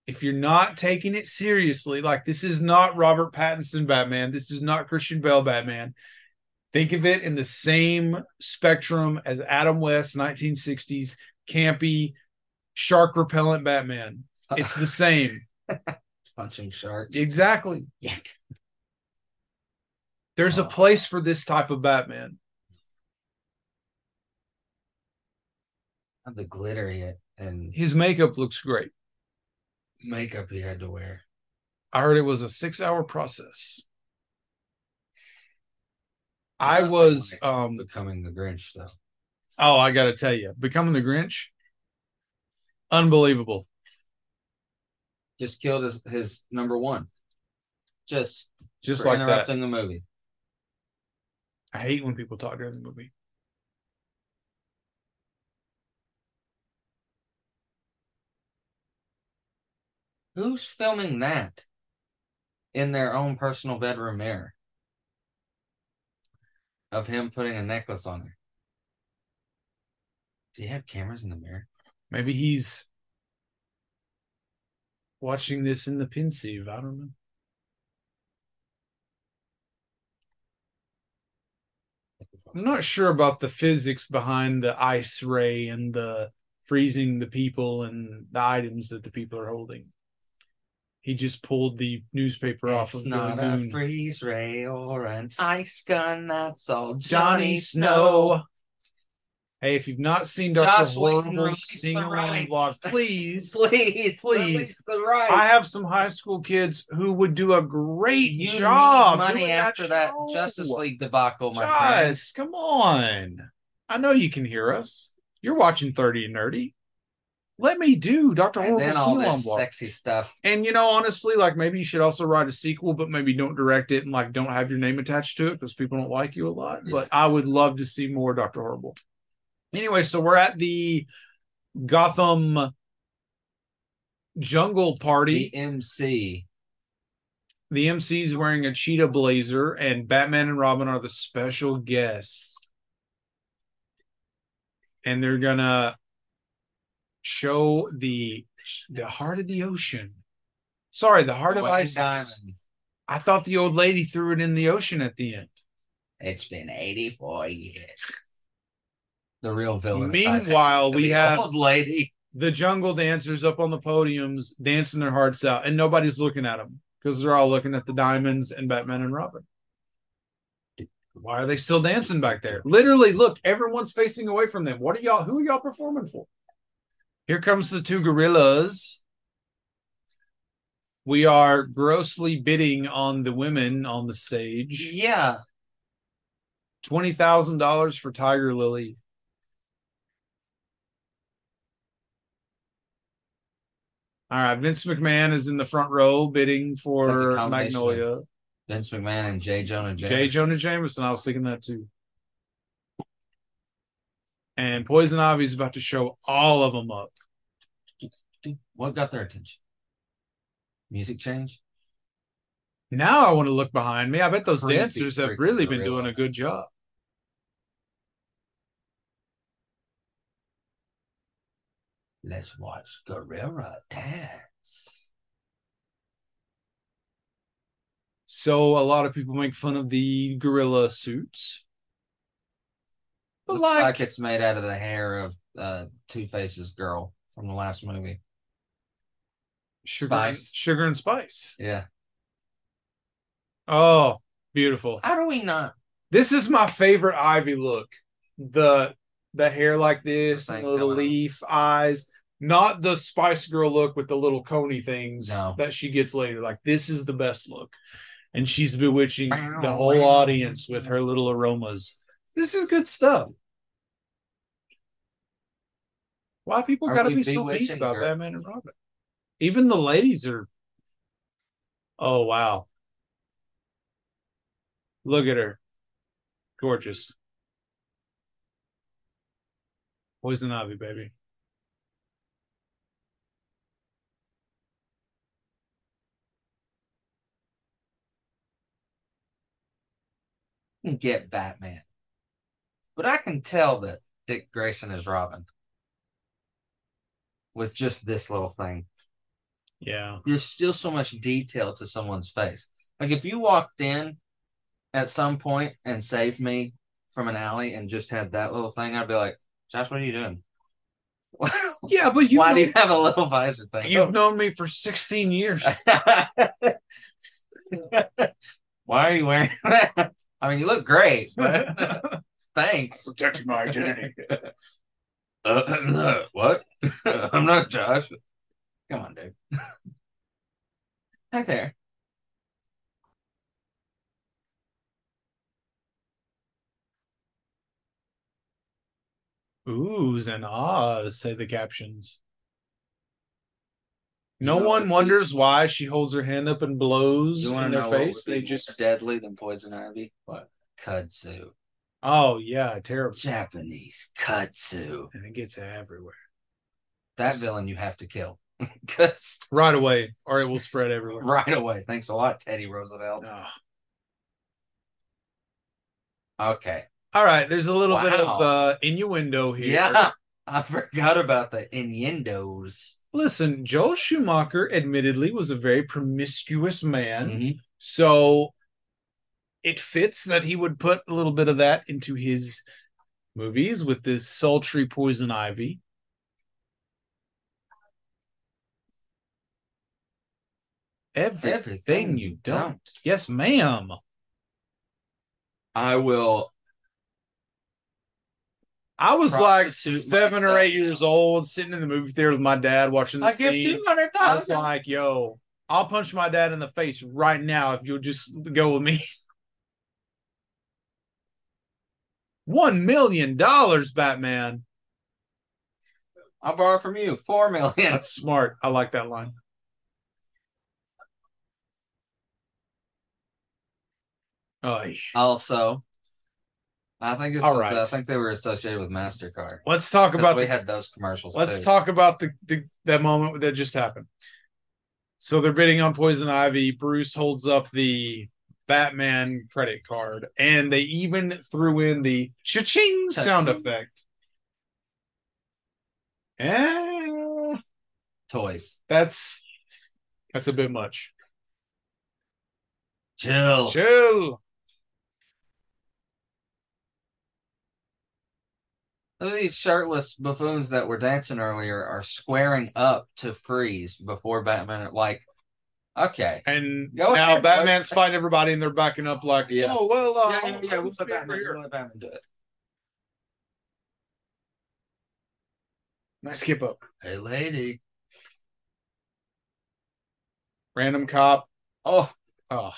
If you're not taking it seriously, like this is not Robert Pattinson Batman, this is not Christian Bale Batman. Think of it in the same spectrum as Adam West 1960s campy shark repellent Batman. It's the same. punching sharks. Exactly. Yak. There's a Oh. place for this type of Batman. The glittery and His makeup looks great. makeup he had to wear. I heard it was a six hour process. I was um becoming the Grinch though. oh, I gotta tell you, becoming the Grinch, unbelievable. Just killed his, his number one. Just Just like that. interrupting the movie. I hate when people talk during the movie. Who's filming that in their own personal bedroom mirror? Of him putting a necklace on her. Do you have cameras in the mirror? Maybe he's watching this in the Pensieve. I don't know. I'm not sure about the physics behind the ice ray and the freezing the people and the items that the people are holding. He just pulled the newspaper off It's of not the a freeze ray or an ice gun. That's all Johnny Johnny Snow. Hey, if you've not seen Whedon Horrible sing along vlog, please. Please, Please. I have some high school kids who would do a great you job. money after that show. Justice League debacle, my friend. Joss, come on. I know you can hear us. You're watching 30 and Nerdy. Let me do Dr. And Horrible then all this vlog. sexy stuff. And you know, honestly, like maybe you should also write a sequel, but maybe don't direct it and like don't have your name attached to it because people don't like you a lot. Yeah. But I would love to see more Dr. Horrible. Anyway, so we're at the Gotham Jungle Party. The MC. The MC's wearing a cheetah blazer, and Batman and Robin are the special guests. And they're gonna show the the heart of the ocean. Sorry, the heart of White Isis. Diamond. I thought the old lady threw it in the ocean at the end. It's been 84 years. The real villain. Meanwhile, we have old lady. the jungle dancers up on the podiums dancing their hearts out, and nobody's looking at them because they're all looking at the diamonds and Batman and Robin. Why are they still dancing back there? Literally, look, everyone's facing away from them. What are y'all? Who are y'all performing for? Here comes the two gorillas. We are grossly bidding on the women on the stage. Yeah. Twenty thousand dollars for Tiger Lily. All right, Vince McMahon is in the front row bidding for a combination of Magnolia. Vince McMahon and J. Jonah Jameson. J. Jonah Jameson, I was thinking that too. And Poison Ivy is about to show all of them up. What got their attention? Music change? Now I want to look behind me. I bet those Creepy dancers have really been doing a good job. Let's watch Gorilla dance. So a lot of people make fun of the gorilla suits. But Looks like, like, it's made out of the hair of uh, Two Face's girl from the last movie. sugar, and, Spice. sugar and spice. Yeah. Oh, beautiful. How do we not? This is my favorite Ivy look. The the hair like this The and the little leaf eyes. Not the Spice Girl look with the little coney things No. that she gets later. Like this is the best look. And she's bewitching the whole audience with her little aromas. This is good stuff. Why people gotta be so mean about her? Batman and Robin? Even the ladies are Oh wow. Look at her. Gorgeous. Poison Ivy, baby. get Batman. But I can tell that Dick Grayson is Robin. With just this little thing. Yeah. There's still so much detail to someone's face. Like if you walked in at some point and saved me from an alley and just had that little thing, I'd be like, Josh, what are you doing? Yeah, but you Why do you have a little visor thing? you've known me for 16 years. Why are you wearing that? I mean, you look great, but thanks. Protecting my identity. Uh, what? I'm not Josh. Come on, dude. Hi there. Oohs and ahs, say the captions. No You know, one if you- wonders why she holds her hand up and blows in their know what would face. They just, deadly than poison ivy? What? Kudzu. Oh, yeah, terrible. Japanese kudzu. And it gets everywhere. That villain you have to kill. because right away, or it will spread everywhere. right away. Thanks a lot, Teddy Roosevelt. Ugh. Okay. All right, there's a little bit of uh, innuendo here. Yeah. I forgot about the innuendos. Listen, Joel Schumacher admittedly was a very promiscuous man. Mhm. So it fits that he would put a little bit of that into his movies with this sultry poison ivy. Everything, Everything you don't. don't. Yes, ma'am. I will. I was like seven or eight years old, sitting in the movie theater with my dad watching the I give scene. two hundred I was like, yo, I'll punch my dad in the face right now if you'll just go with me. One million dollars, Batman. I'll borrow from you four million. That's smart. I like that line. Oh, Also, I think it's All right. I think they were associated with Mastercard. let's talk about we the, had those commercials. let's too. talk about the, the that moment that just happened. So they're bidding on poison ivy. Bruce holds up the Batman credit card, and they even threw in the cha-ching sound Cha-ching. effect. Eh, toys. that's that's a bit much. Chill. Chill. These shirtless buffoons that were dancing earlier are squaring up to freeze before Batman. Like, okay, And Go now ahead, Batman's boys. fighting everybody, and they're backing up like, Yeah. oh well, uh, yeah, yeah, yeah. We'll let's let be over Batman, we'll let Batman do it. Nice skip up. Hey, lady. Random cop. Oh, Oh,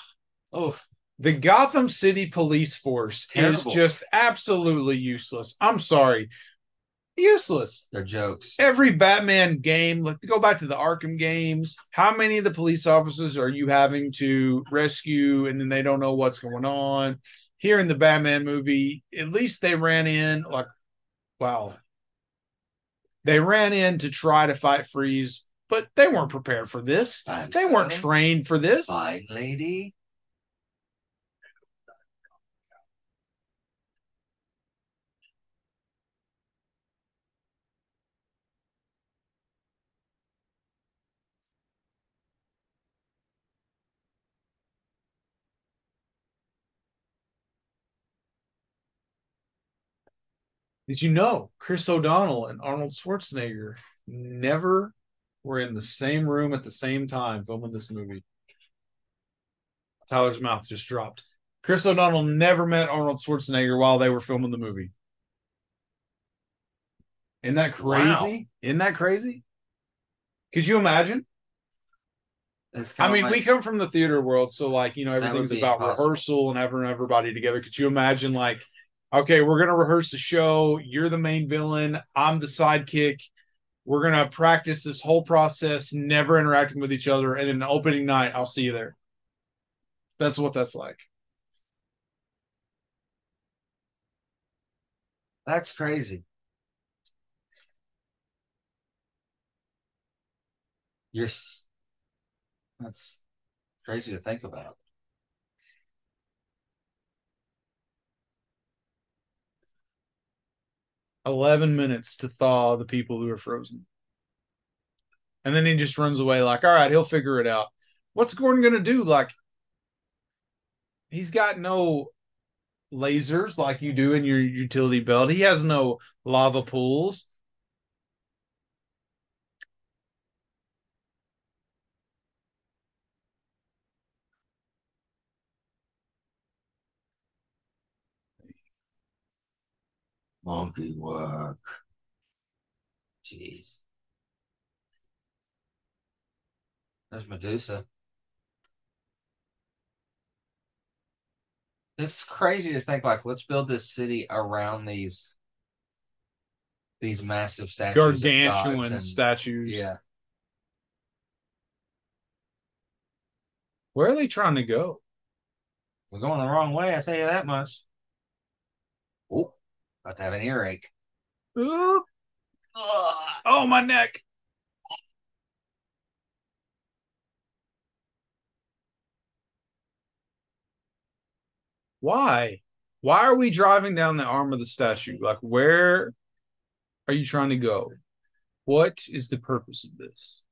oh, the Gotham City police force is just absolutely useless. I'm sorry, useless. they're jokes. Every Batman game, like go back to the Arkham games. How many of the police officers are you having to rescue, and then they don't know what's going on? Here in the Batman movie, at least they ran in like, wow, they ran in to try to fight Freeze, but they weren't prepared for this. They weren't trained for this. Fine, lady. Did you know Chris O'Donnell and Arnold Schwarzenegger never were in the same room at the same time filming this movie? Tyler's mouth just dropped. Chris O'Donnell never met Arnold Schwarzenegger while they were filming the movie. Isn't that crazy? Wow. Isn't that crazy? Could you imagine? I mean, like- we come from the theater world, so like you know everything's about impossible. rehearsal and having everybody together. Could you imagine like, okay, we're gonna rehearse the show. You're the main villain. I'm the sidekick. We're gonna practice this whole process, never interacting with each other, and then the opening night, I'll see you there. That's what that's like. That's crazy. You're. That's crazy to think about. Eleven minutes to thaw the people who are frozen, and then he just runs away. Like, all right, he'll figure it out. What's Gordon gonna do? Like, he's got no lasers like you do in your utility belt. He has no lava pools. Monkey work. Jeez. There's Medusa. It's crazy to think like let's build this city around these these massive statues. gargantuan gods and- statues. Yeah. Where are they trying to go? We're going the wrong way, I tell you that much. About to have an earache. Ooh. Oh, my neck. Why? Why are we driving down the arm of the statue? Like, where are you trying to go? What is the purpose of this?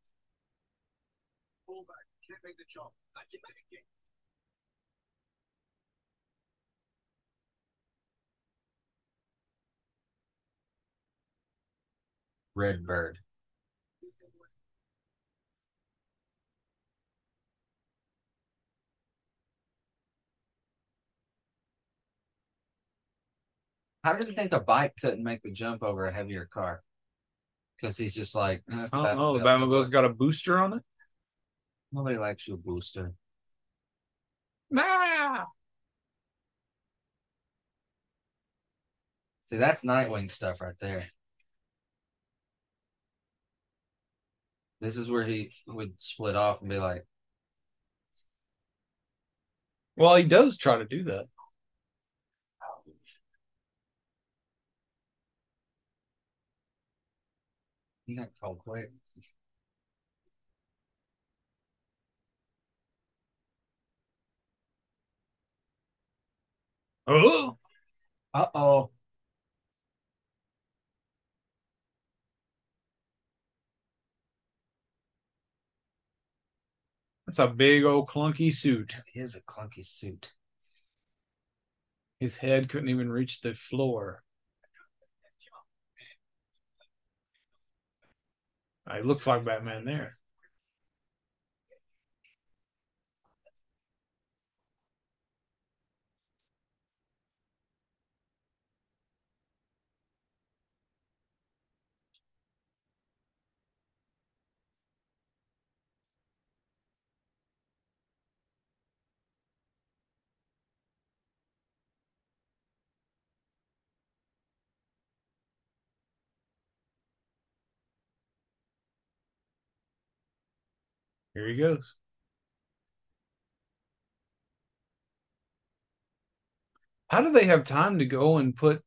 Red Bird. How did you think a bike couldn't make the jump over a heavier car? Because he's just like, "Eh, I don't know. The Batmobile." Batmobile's got a booster on it. Nobody likes your booster. Ah! See, that's Nightwing stuff right there. This is where he would split off and be like, Well, he does try to do that. he got called quick. Oh, Uh oh. That's a big old clunky suit. It is a clunky suit. His head couldn't even reach the floor. He looks like Batman there. Here he goes. How do they have time to go and put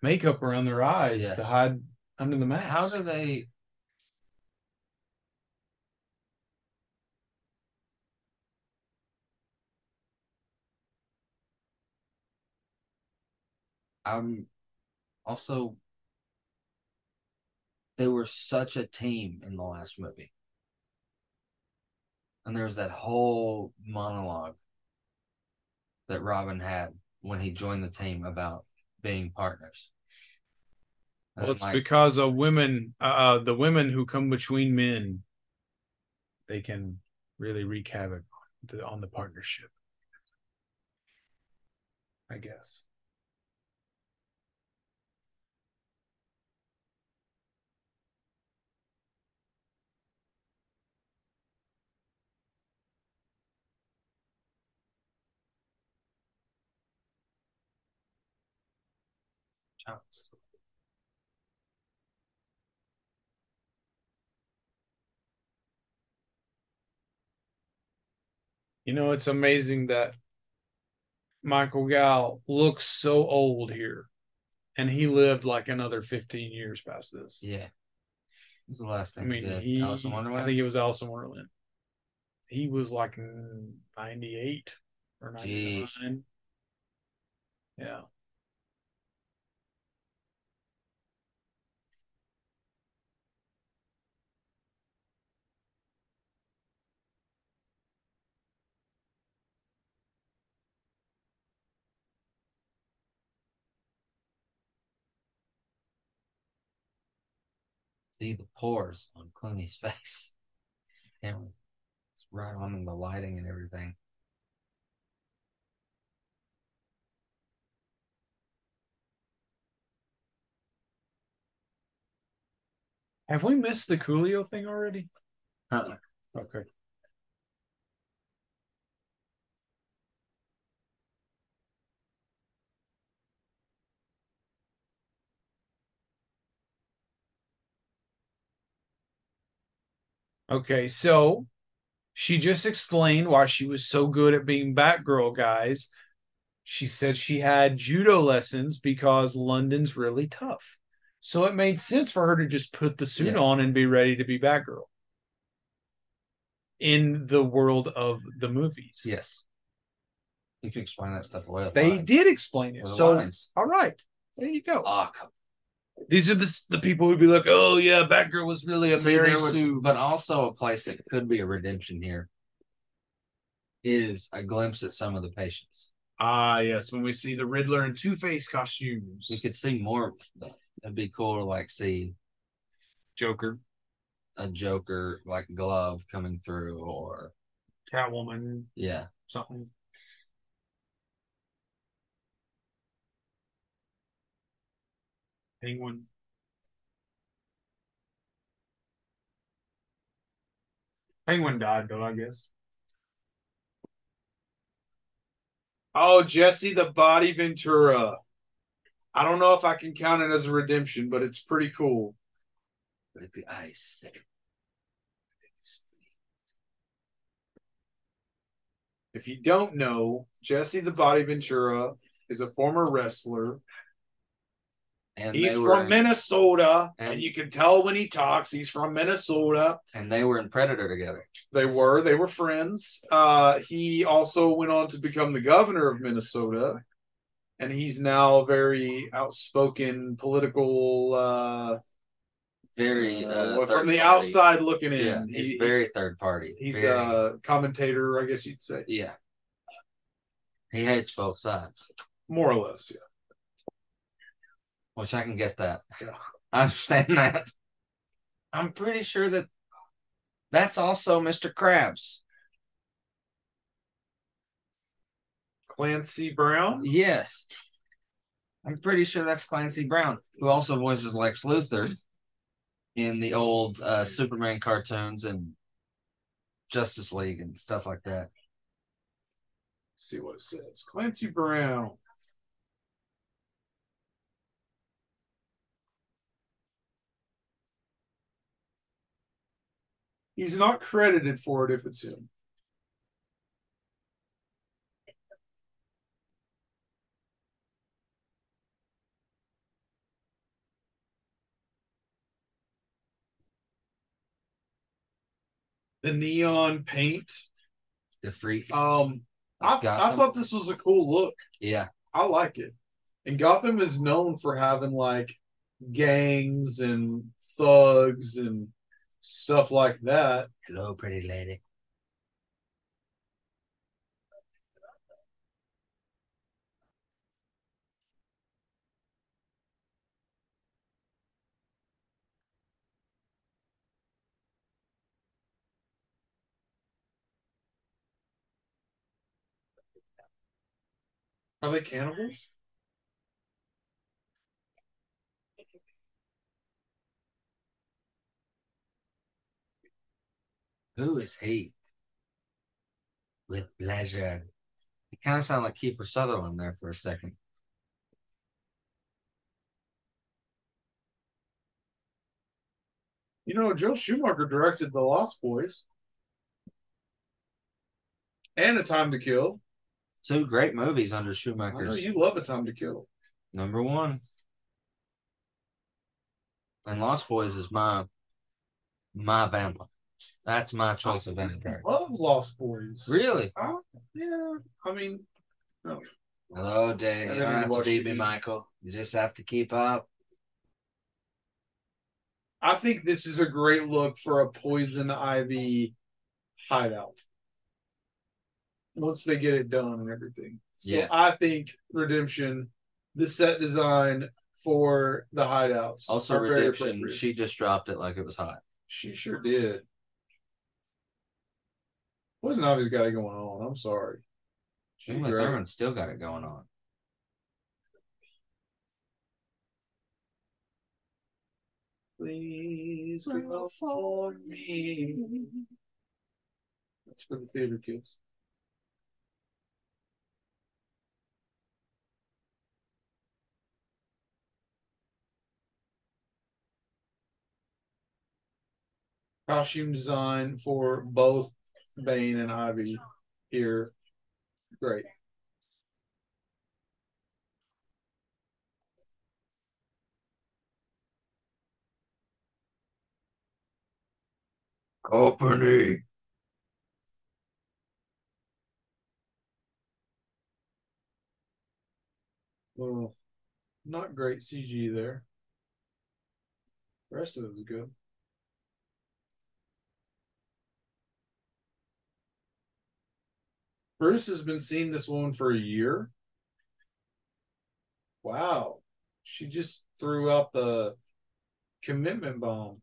makeup around their eyes Yeah. to hide under the mask? How do they? I'm also. They were such a team in the last movie. And there was that whole monologue that Robin had when he joined the team about being partners. And Well, it's like, because of women, uh, the women who come between men, they can really wreak havoc to- on the partnership. I guess. You know, it's amazing that Michael Gough looks so old here, and he lived like another 15 years past this. yeah. What was the last thing I mean, he did? he, Alice in I think it was Alice in Wonderland. He was like 98 or 99. Jeez. Yeah. See the pores on Clooney's face. And it's right on in the lighting and everything. Have we missed the Coolio thing already? Uh-uh. Okay. Okay, so she just explained why she was so good at being Batgirl, guys. She said she had judo lessons because London's really tough. So it made sense for her to just put the suit Yeah. on and be ready to be Batgirl in the world of the movies. Yes. You can explain that stuff away. They lines. did explain it. With So, lines. all right, there you go. Ah, come These are the the people who'd be like, "Oh yeah, Batgirl was really a See, Mary Sue." but also a place that could be a redemption here is a glimpse at some of the patients. Ah, yes, when we see the Riddler and Two Face costumes, We could see more. of that. It'd be cool to like see Joker, a Joker like glove coming through, or Catwoman, yeah, something. Penguin. Penguin died though, I guess. Oh, Jesse the Body Ventura. I don't know if I can count it as a redemption, but it's pretty cool. with the ice. If you don't know, Jesse the Body Ventura is a former wrestler. And He's were from Minnesota, and- and you can tell when he talks, he's from Minnesota. and they were in Predator together. They were, they were friends. Uh, he also went on to become the governor of Minnesota, and he's now a very outspoken political. Uh, Very uh, uh, from the party. outside looking in. Yeah, he's He- very third party. He's very, a commentator, I guess you'd say, yeah. He hates both sides, more or less. Yeah. Which I can get that. Yeah. I understand that. I'm pretty sure that that's also Mr. Krabs. Clancy Brown. Yes. I'm pretty sure that's Clancy Brown, who also voices Lex Luthor in the old uh, Superman cartoons and Justice League and stuff like that. Let's see what it says. Clancy Brown. He's not credited for it if it's him. The neon paint. The freaks. Um, I, I thought this was a cool look. yeah. I like it. And Gotham is known for having like gangs and thugs and stuff like that. Hello, pretty lady. Are they cannibals? Who is he? With pleasure. He kind of sounded like Kiefer Sutherland there for a second. You know, Joel Schumacher directed The Lost Boys and A Time to Kill. Two great movies under Schumacher. you love A Time to Kill. number one. And Lost Boys is my my vampire. That's my choice of vampire. Love Lost Boys. Really? Oh, yeah. I mean, no. Hello, Dave. You don't have to beat me. Michael. You just have to keep up. I think this is a great look for a poison ivy hideout. Once they get it done and everything. So Yeah. I think Redemption, the set design for the hideouts. Also, Redemption, she just dropped it like it was hot. She sure did. Poison Ivy's got it going on. I'm sorry. She's Uma. Thurman's still got it going on. Please go for me. That's for the theater kids. Costume design for both Bane and Ivy here. Great. Company. Well, not great CG there. The rest of it was good. Bruce has been seeing this woman for a year. Wow. She just threw out the commitment bomb.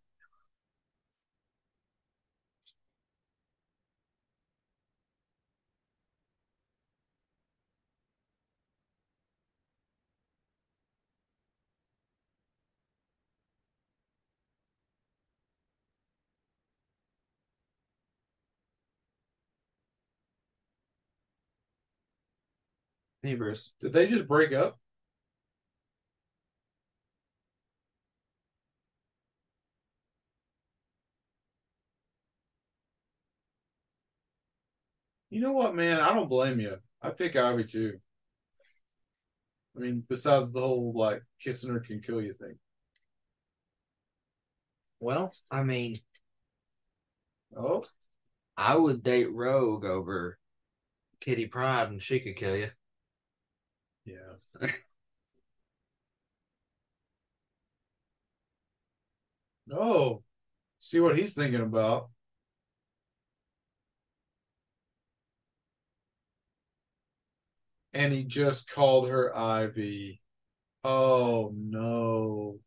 Hey, Bruce. Did they just break up? You know what, man? I don't blame you. I pick Ivy too. I mean, besides the whole like kissing her can kill you thing. Well, I mean, Oh, I would date Rogue over Kitty Pryde, and she could kill you. Yeah. oh, see what he's thinking about. And he just called her Ivy. Oh no.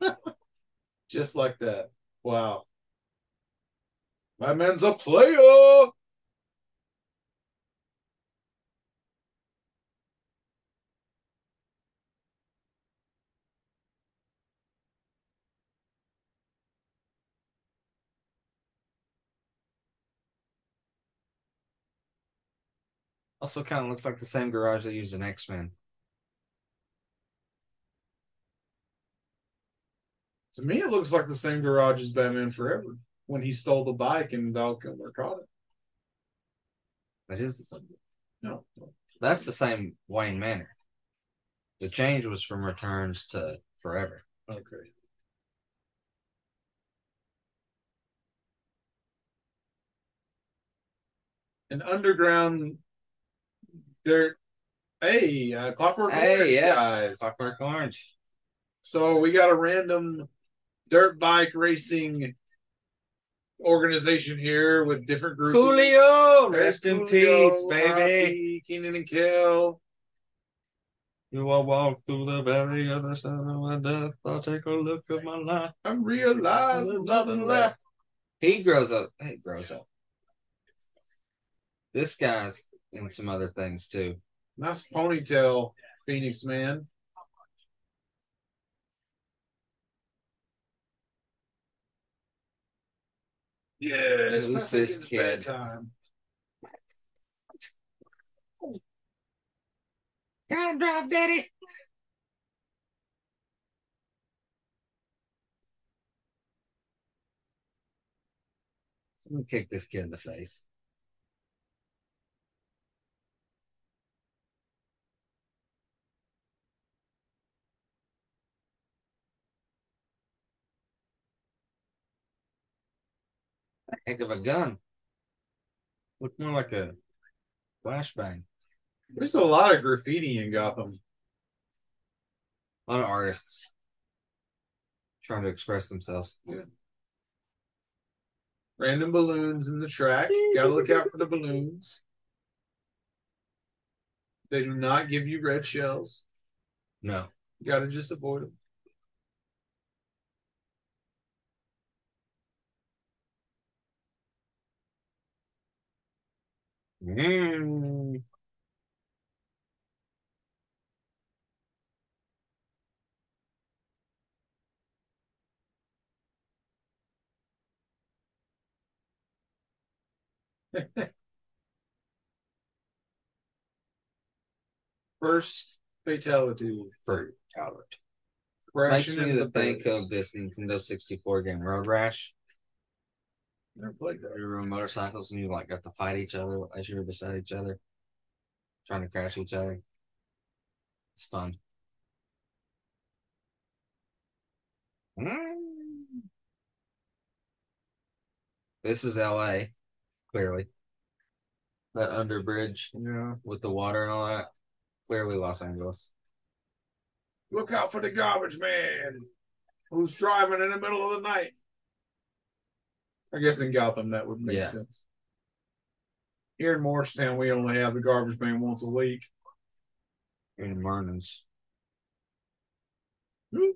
just like that. Wow. My man's a player. Also, kind of looks like the same garage they used in X Men. To me, it looks like the same garage as Batman Forever when he stole the bike and Val Kilmer caught it. That is the same. No, That's the same Wayne Manor. The change was from Returns to Forever. okay. An underground dirt. Hey, uh, Clockwork Hey, Orange yeah. guys. Clockwork Orange. So we got a random dirt bike racing organization here with different groups. Coolio, rest in peace, baby. Rocky, Keenan and Kel. You will walk through the very other side of my death. I'll take a look at my life. I'm realizing nothing left. He grows up. He grows up. This guy's in some other things too. Nice ponytail, Phoenix man. Yeah, it's Who's not this kid? bedtime. Can I drive, Daddy? Someone kick this kid in the face. A heck of a gun. Look more like a flashbang. There's a lot of graffiti in Gotham. A lot of artists trying to express themselves. Yeah. Random balloons in the track. Gotta look out for the balloons. They do not give you red shells. No. You gotta just avoid them. Mm. First fatality. For talent. Crashing Makes me to think of this Nintendo 64 game, Road Rash. Never played that. You were on motorcycles and you like got to fight each other as you were beside each other, trying to crash each other. It's fun. Mm. This is LA, clearly. that under bridge Yeah. with the water and all that. Clearly Los Angeles. Look out for the garbage man who's driving in the middle of the night. I guess in Gotham that would make Yeah. sense. Here in Morristown, we only have the garbage man once a week. In Mernons. Hmm.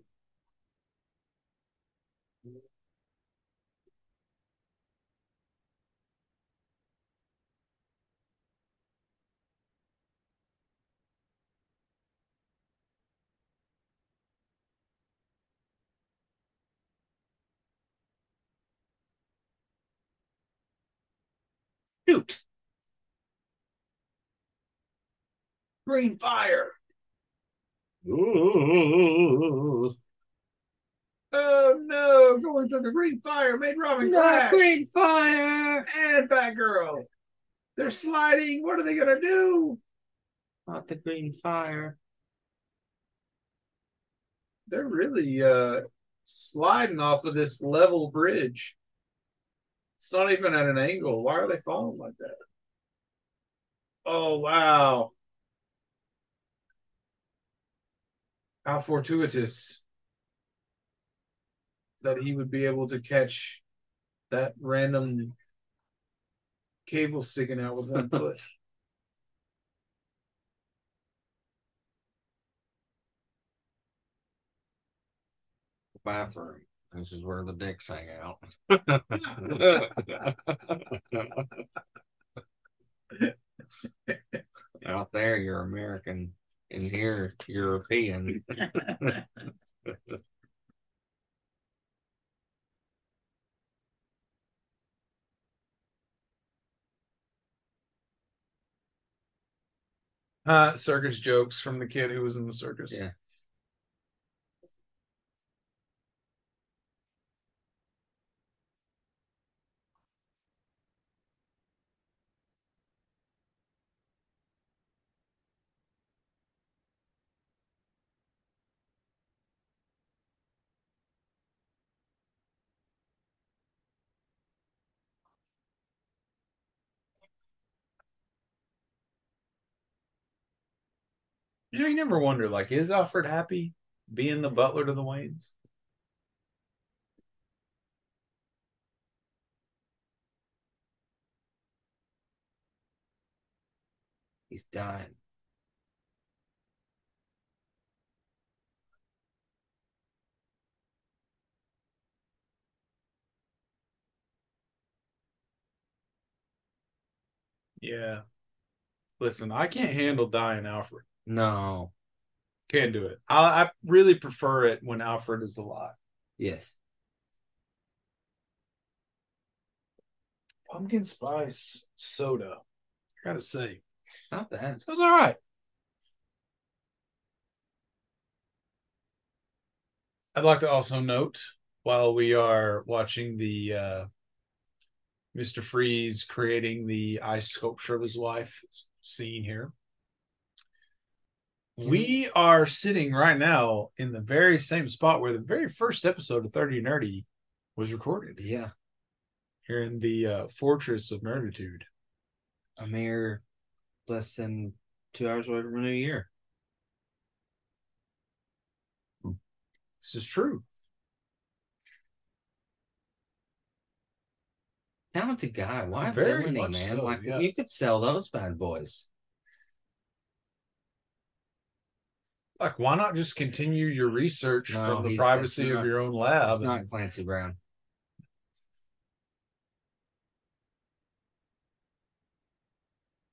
Shoot. Green fire. Ooh. Oh no, going through the green fire made Robin crash. green fire. And Batgirl. They're sliding. What are they gonna do? Not the green fire. They're really uh sliding off of this level bridge. It's not even at an angle. Why are they falling like that? Oh wow. How fortuitous that he would be able to catch that random cable sticking out with one foot. Bathroom. This is where the dicks hang out. Out there, you're American. In here, European. Uh, circus jokes from the kid who was in the circus. Yeah. You know, you never wonder, like, is Alfred happy being the butler to the Waynes? He's dying. Yeah. Listen, I can't handle dying Alfred. No. Can't do it. I, I really prefer it when Alfred is alive. Yes. Pumpkin spice soda. I gotta say, Not bad. it was all right. I'd like to also note while we are watching the uh, Mr. Freeze creating the ice sculpture of his wife scene here, we are sitting right now in the very same spot where the very first episode of 30 Nerdy was recorded Yeah. here in the uh, Fortress of Nerditude. A mere less than two hours away from a new year. This is true. Talented guy. Why villainy, man? so, like yeah. you could sell those bad boys. Like, why not just continue your research No, from the privacy that's of not- your own lab? It's not Clancy Brown.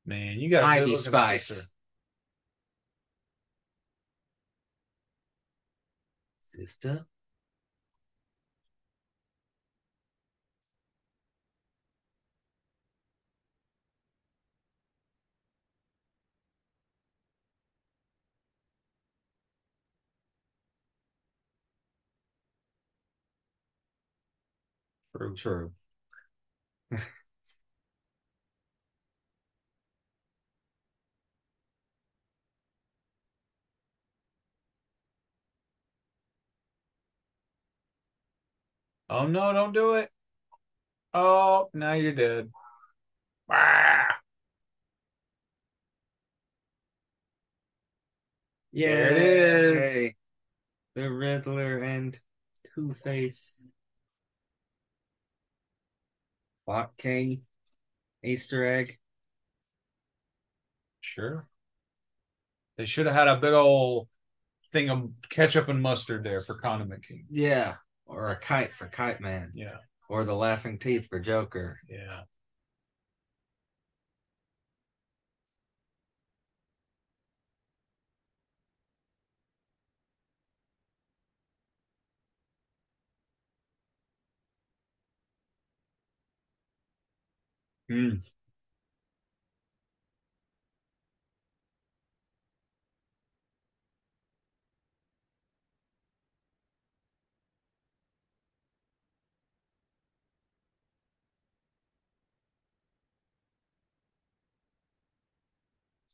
Man, you got a Ivy Spice. sister. Sister. True. True. Oh no, don't do it. Oh, now you're dead. Ah! Yeah, there it is. Hey. The Riddler and Two Face. Clock King. Easter egg. Sure. They should have had a big old thing of ketchup and mustard there for Condiment King. Yeah. Or a kite for Kite Man. Yeah. Or the laughing teeth for Joker. Yeah. Hmm.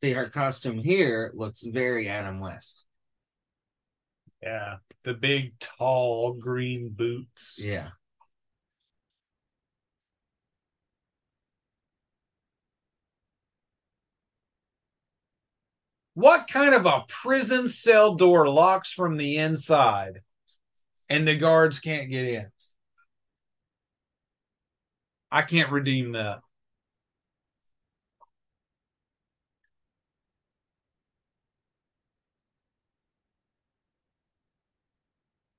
See, her costume here looks very Adam West. Yeah. The big, tall green boots. Yeah. What kind of a prison cell door locks from the inside and the guards can't get in? I can't redeem that.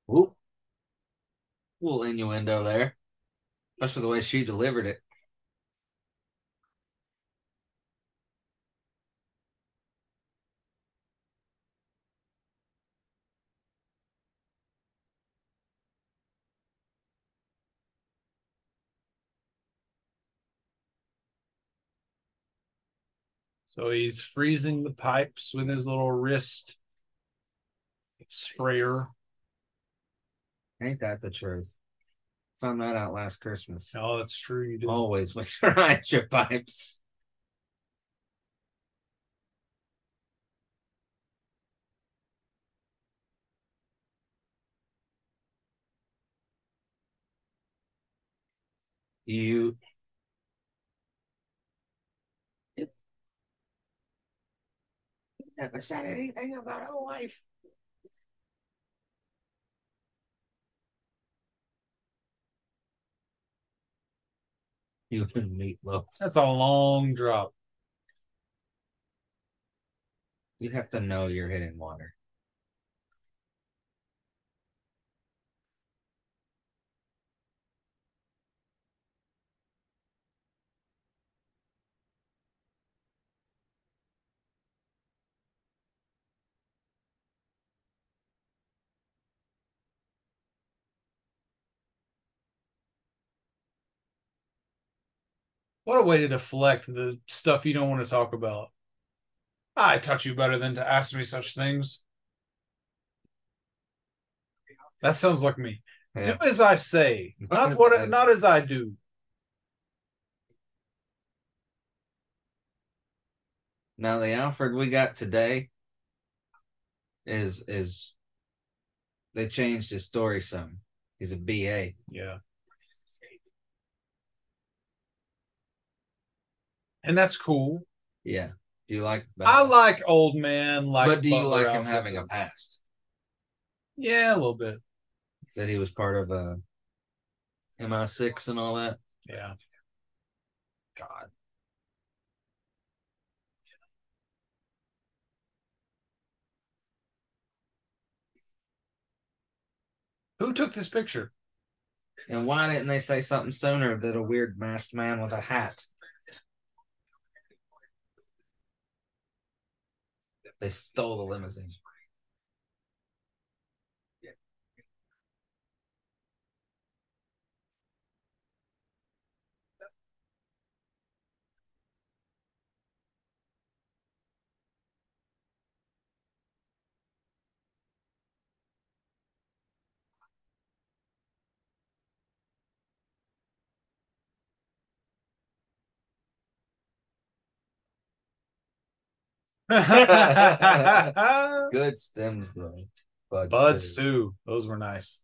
Whoop. Little innuendo there. Especially the way she delivered it. So he's freezing the pipes with his little wrist sprayer. Ain't that the truth? Found that out last Christmas. Oh, that's true. You did. Always winterize your pipes. You never said anything about a wife. You and meatloaf. That's a long drop. You have to know you're hitting water. What a way to deflect the stuff you don't want to talk about. Ah, I taught you better than to ask me such things. That sounds like me. Yeah. Do as I say, Not not what I- not as I do. Now the Alfred we got today is is they changed his story some. He's a BA. Yeah. And that's cool. Yeah. Do you like I like old man like but do you like him having a past? Yeah, a little bit. That he was part of uh MI six and all that? Yeah. God. Who took this picture? And why didn't they say something sooner that a weird masked man with a hat? They stole the limousine. Good stems though. Buds, Buds too. too. Those were nice.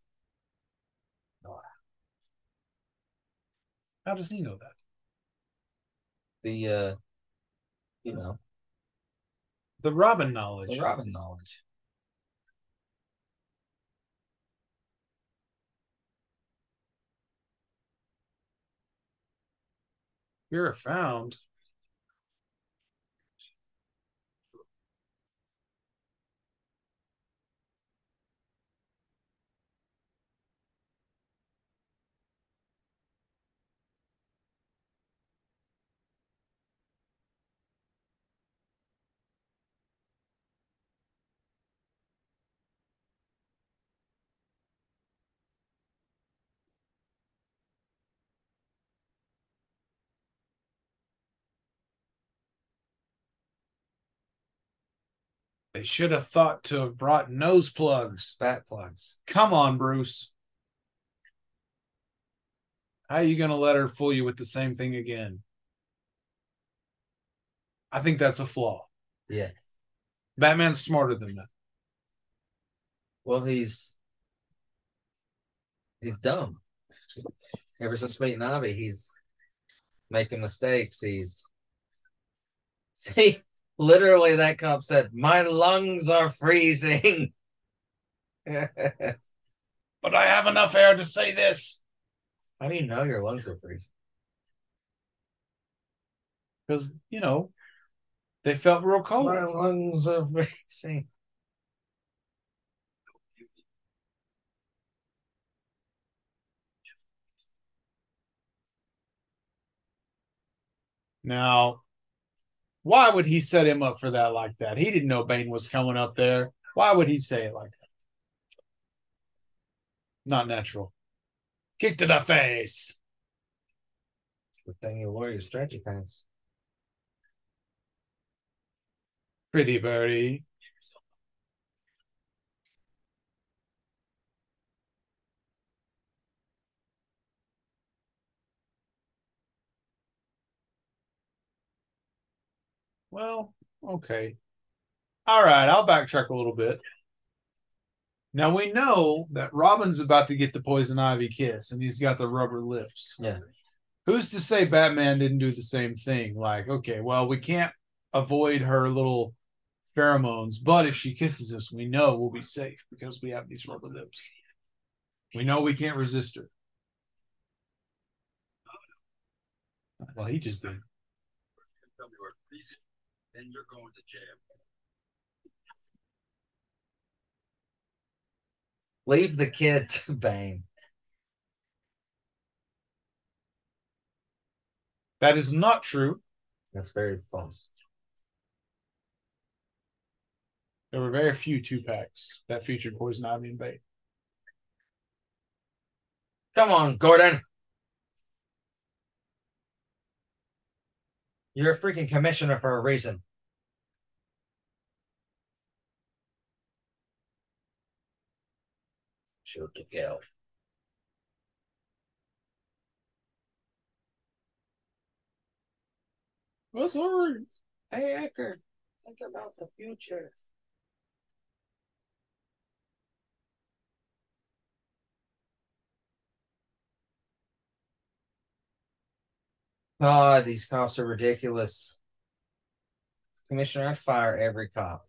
How does he know that? The uh you know. The Robin knowledge. The Robin knowledge. You're found They should have thought to have brought nose plugs. Bat plugs. Come on, Bruce. How are you going to let her fool you with the same thing again? I think that's a flaw. Yeah. Batman's smarter than that. Well, he's he's dumb. Ever since meeting Ivy, he's making mistakes. He's see, literally that cop said, "My lungs are freezing." But I have enough air to say this How do you know your lungs are freezing? because, you know, they felt real cold. My lungs are freezing. Now, why would he set him up for that like that? He didn't know Bane was coming up there. Why would he say it like that? Not natural. Kick to the face. Good thing you wore your stretchy pants. Pretty birdie. Well, okay. All right, I'll backtrack a little bit. Now we know that Robin's about to get the poison ivy kiss and he's got the rubber lips. Yeah. Who's to say Batman didn't do the same thing? Like, okay, well, we can't avoid her little pheromones, but if she kisses us, we know we'll be safe because we have these rubber lips. We know we can't resist her. Well, he just did. Tell me where freezing, then you're going to jail. Leave the kid to Bane. That is not true. That's very false. There were very few two packs that featured Poison Ivy and Bane. Come on, Gordon. You're a freaking commissioner for a reason. Shoot to kill. What's over? Hey, Ecker, think about the future. God, these cops are ridiculous. Commissioner, I'd fire every cop.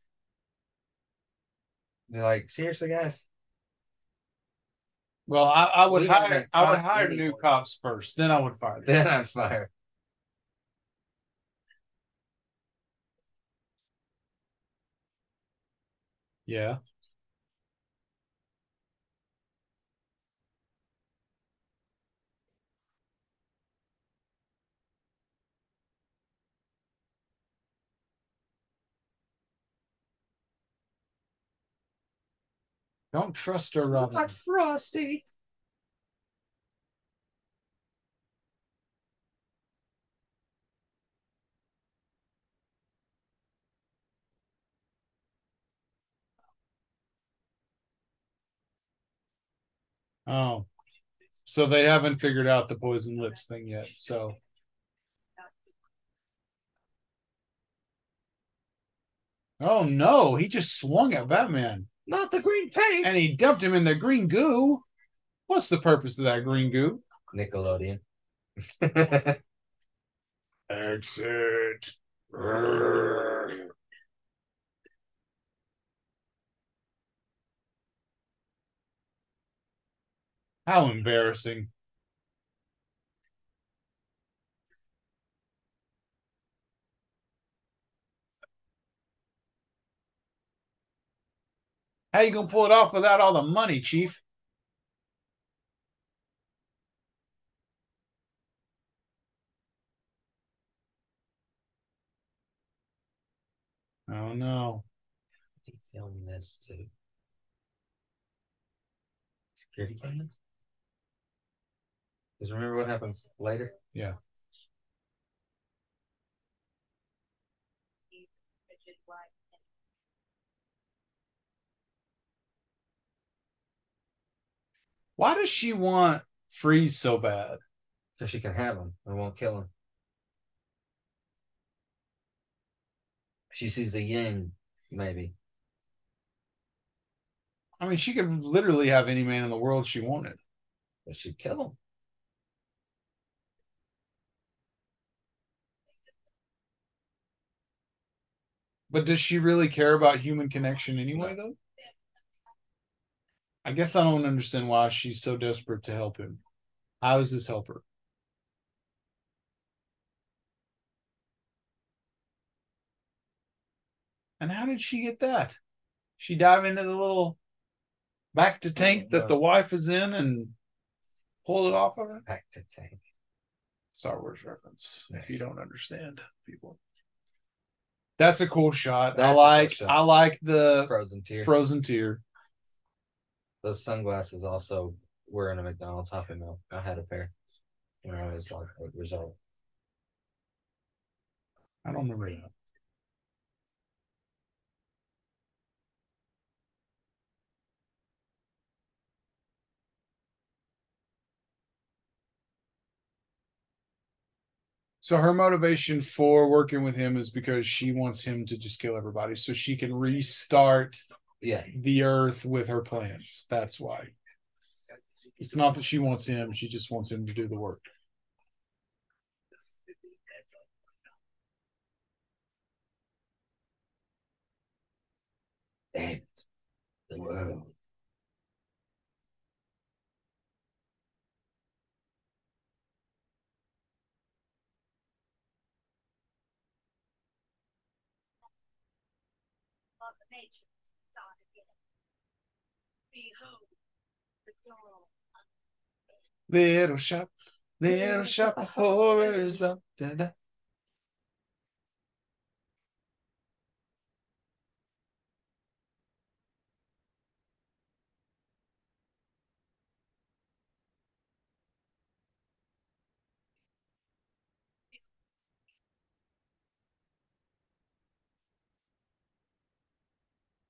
Be like, seriously, guys? Well, I, I would hire. I would hire new cops first, then I would fire them. Then I'd fire. Yeah. Don't trust her, Robin. Not Frosty. Oh, so they haven't figured out the poison lips thing yet. So Oh no, he just swung at Batman Not the green paint. and he dumped him in the green goo. What's the purpose of that green goo? Nickelodeon. Exit. How embarrassing. How you gonna pull it off without all the money, Chief? Oh no. He filmed this too. Security camera. Because remember what happens later? Yeah. Why does she want freeze so bad? Because she can have him and won't kill him. She sees a yin, maybe. I mean, she could literally have any man in the world she wanted. But she'd kill him. But does she really care about human connection anyway, though? I guess I don't understand why she's so desperate to help him. How does this help her? And how did she get that? She dive into the little bacta tank oh, that the wife is in and pull it off of her? Bacta tank. Star Wars reference. If you don't understand, people. That's a cool shot. That's I a cool like shot. I like the Frozen tear. frozen tear. Those sunglasses also were in a McDonald's Happy Meal. I had a pair. When I was like eight years old. I don't remember that. So her motivation for working with him is because she wants him to just kill everybody so she can restart Yeah. the earth with her plans. That's why. It's not that she wants him, she just wants him to do the work. It. The world. Little shop, little shop of horrors. da, da.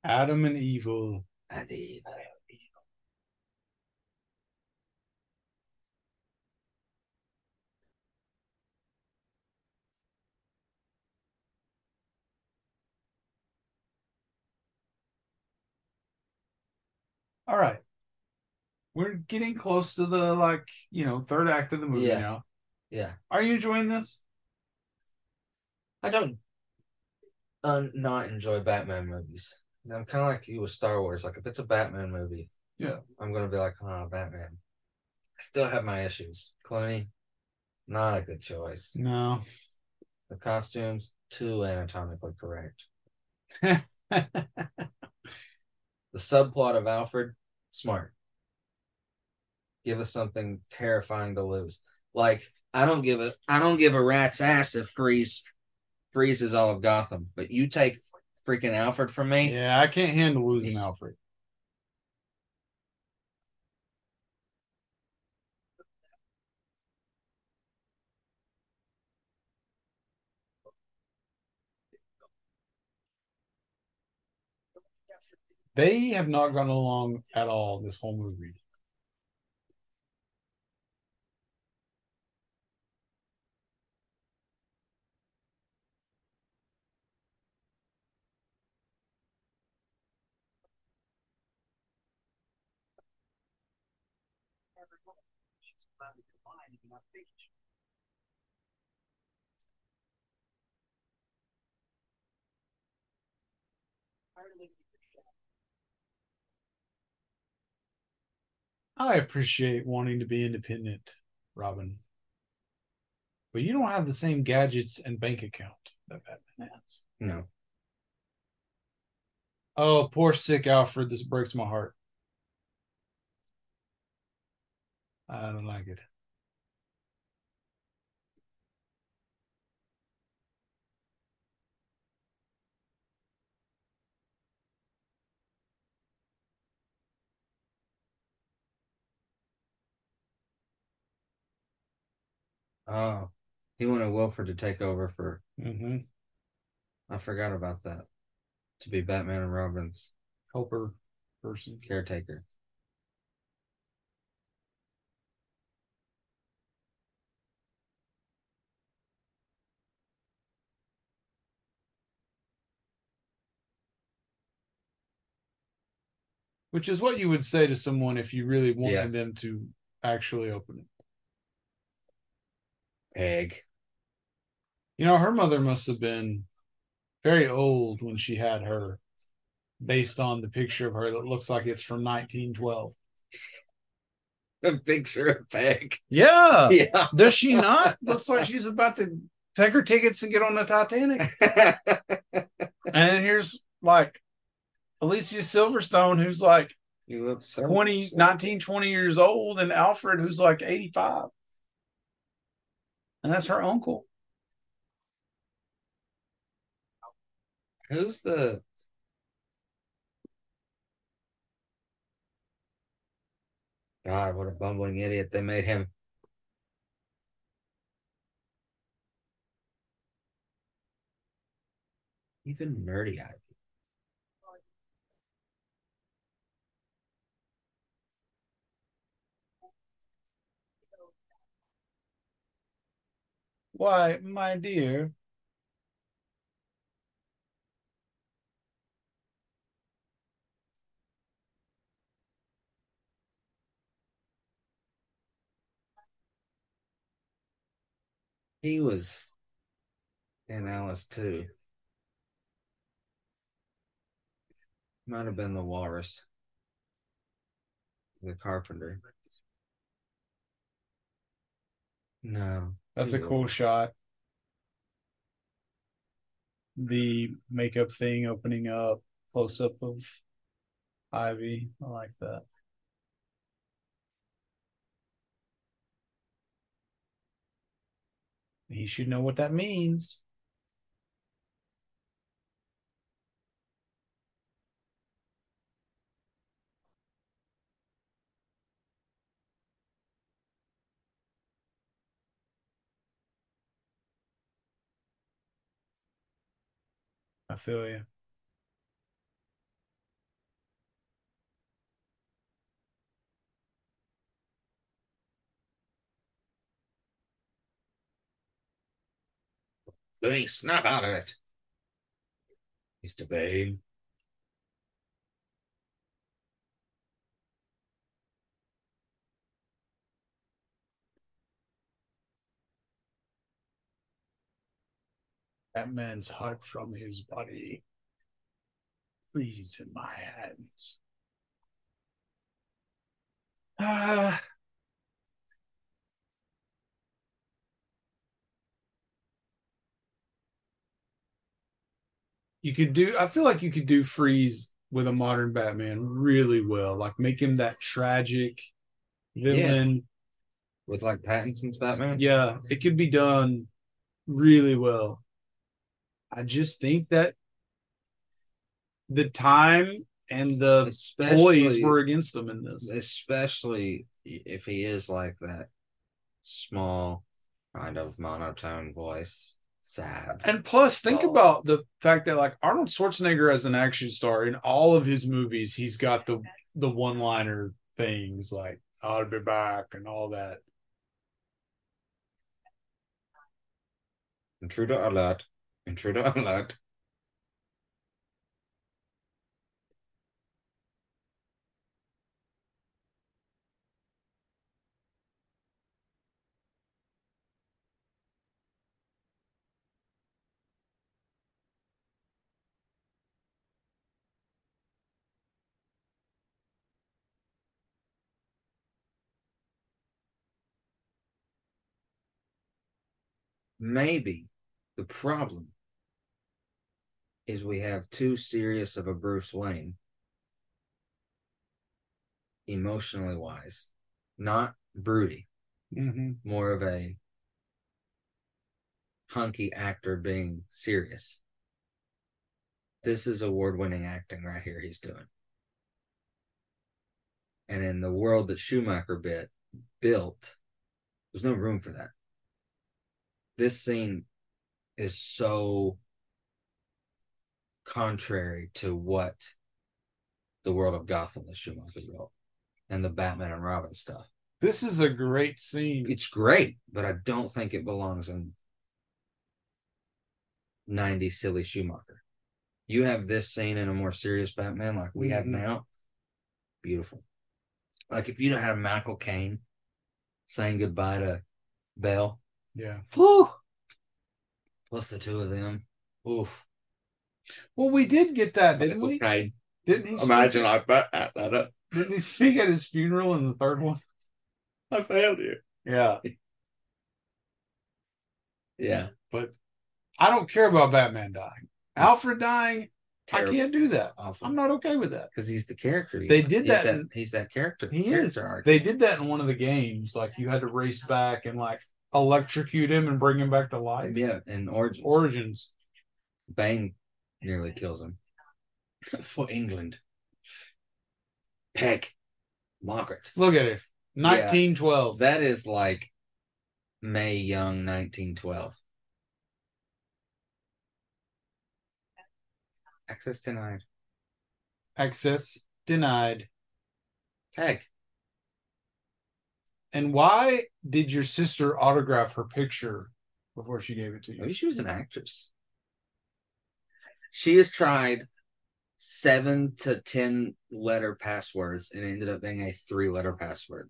Adam and Evil. Adi. All right. We're getting close to the like, you know, third act of the movie Yeah. now. Yeah. Are you enjoying this? I don't uh, not enjoy Batman movies. I'm kind of like you with Star Wars. Like if it's a Batman movie, Yeah. I'm gonna be like, oh, Batman. I still have my issues. Clooney, not a good choice. No. The costumes too anatomically correct. The subplot of Alfred, smart. Give us something terrifying to lose. Like I don't give a I don't give a rat's ass if Freeze freezes all of Gotham, but you take freaking Alfred from me. Yeah, I can't handle losing Alfred. They have not gone along at all this whole movie. I appreciate wanting to be independent, Robin. But you don't have the same gadgets and bank account that Batman has. No. Oh, poor sick Alfred. This breaks my heart. I don't like it. Oh, he wanted Wilford to take over for. Mm-hmm. I forgot about that. To be Batman and Robin's Helper person. caretaker. Which is what you would say to someone if you really wanted Yeah. them to actually open it. Egg. You know, her mother must have been very old when she had her, based on the picture of her that looks like it's from 1912. A picture of Peg. Yeah. Yeah. Does she not? Looks like she's about to take her tickets and get on the Titanic. And then here's like Alicia Silverstone, who's like you look so 20, 19, 20 years old, and Alfred, who's like 85. And that's her uncle. Who's the God, what a bumbling idiot they made him. Even nerdy eye. Why, my dear. He was in Alice too. Might have been the walrus. The carpenter. No. That's a cool shot. The makeup thing opening up, close up of Ivy. I like that. He should know what that means. I feel you. Louis, snap out of it. Mr. Bane. That man's heart from his body. Freeze in my hands. Ah. you could do I feel like you could do freeze with a modern Batman really well. Like make him that tragic villain. With like Pattinson's Batman? Yeah, it could be done really well. I just think that the time and the Especially toys were against them in this. especially if he is like that small kind of monotone voice. Sad. And plus, think Oh. about the fact that like Arnold Schwarzenegger as an action star in all of his movies, he's got the the one liner things like "I'll be back" and all that. Intruder alert. Intruder alert. Maybe the problem is we have too serious of a Bruce Wayne, emotionally wise, not broody, Mm-hmm. more of a hunky actor being serious. This is award winning acting right here he's doing. And in the world that Schumacher bit built, there's no room for that. This scene is so contrary to what the world of Gotham that Schumacher built and the Batman and Robin stuff. This is a great scene. It's great, but I don't think it belongs in 90 silly Schumacher. You have this scene in a more serious Batman like we have Mhm. now. Beautiful. Like if you'd have had Michael Caine saying goodbye to Bale, Yeah. whew, plus the two of them. Oof. Well, we did get that, didn't we? Didn't he? Imagine I bet at that up. Didn't he speak at his funeral in the third one? I failed you. Yeah. Yeah. But I don't care about Batman dying. Alfred dying, Terrible. I can't do that. Awful. I'm not okay with that. because he's the character. he They did that in- he's that character. He character is. arc. They did that in one of the games. Like you had to race back and like electrocute him and bring him back to life. Yeah, in Origins. Origins. Bane nearly kills him. For England. Peg. Margaret. Look at it. 1912. That is like May Young 1912. Access denied. Access denied. Peg. And why did your sister autograph her picture before she gave it to you? Maybe she was an actress. She has tried seven to ten letter passwords and ended up being a three letter password.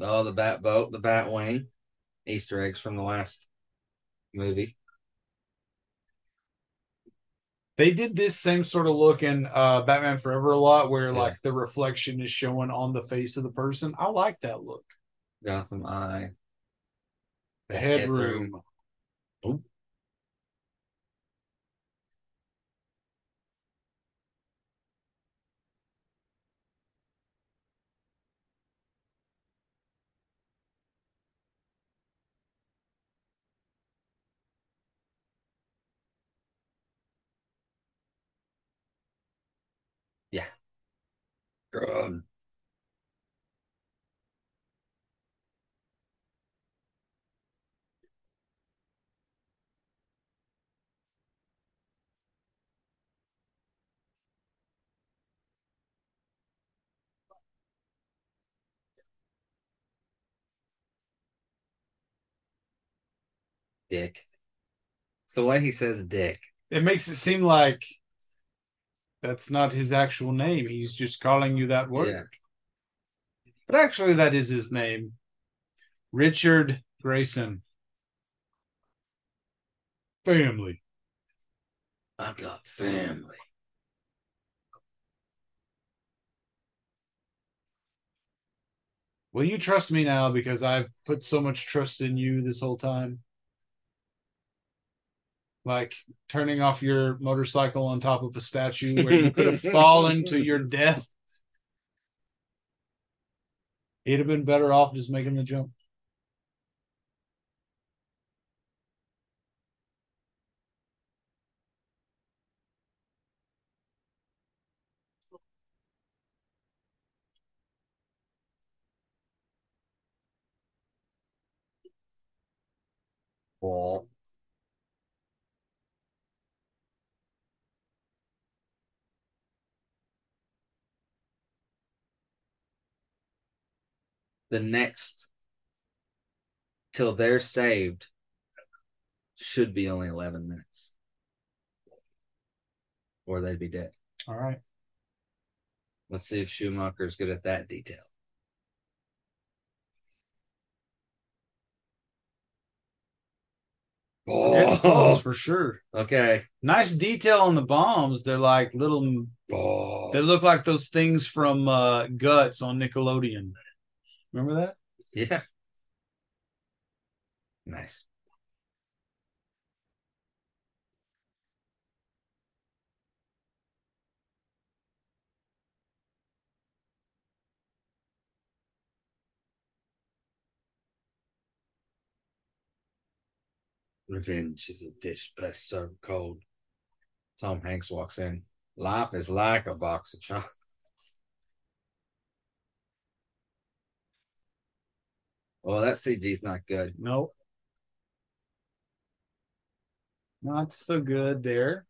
Oh, the bat boat, the bat wing, Easter eggs from the last movie. They did this same sort of look in uh, Batman Forever a lot, where Yeah. like the reflection is showing on the face of the person. I like that look. Gotham Eye. The headroom. Oop. Yeah. Good. Dick. It's the he says dick. It makes it seem like that's not his actual name. He's just calling you that word. Yeah. But actually, that is his name Richard Grayson. Family. I got family. Will you trust me now because I've put so much trust in you this whole time? Like turning off your motorcycle on top of a statue where you could have fallen to your death. He'd have been better off just making the jump. Ball. The next till they're saved should be only 11 minutes. Or they'd be dead. All right. Let's see if Schumacher's good at that detail. Yeah, close for sure. okay. Nice detail on the bombs. They're like little Oh. they look like those things from uh Guts on Nickelodeon. Remember that? Yeah. Nice. Revenge is a dish best served cold. Tom Hanks walks in. Life is like a box of chocolates. Well, that CG's not good. Nope. Not so good there.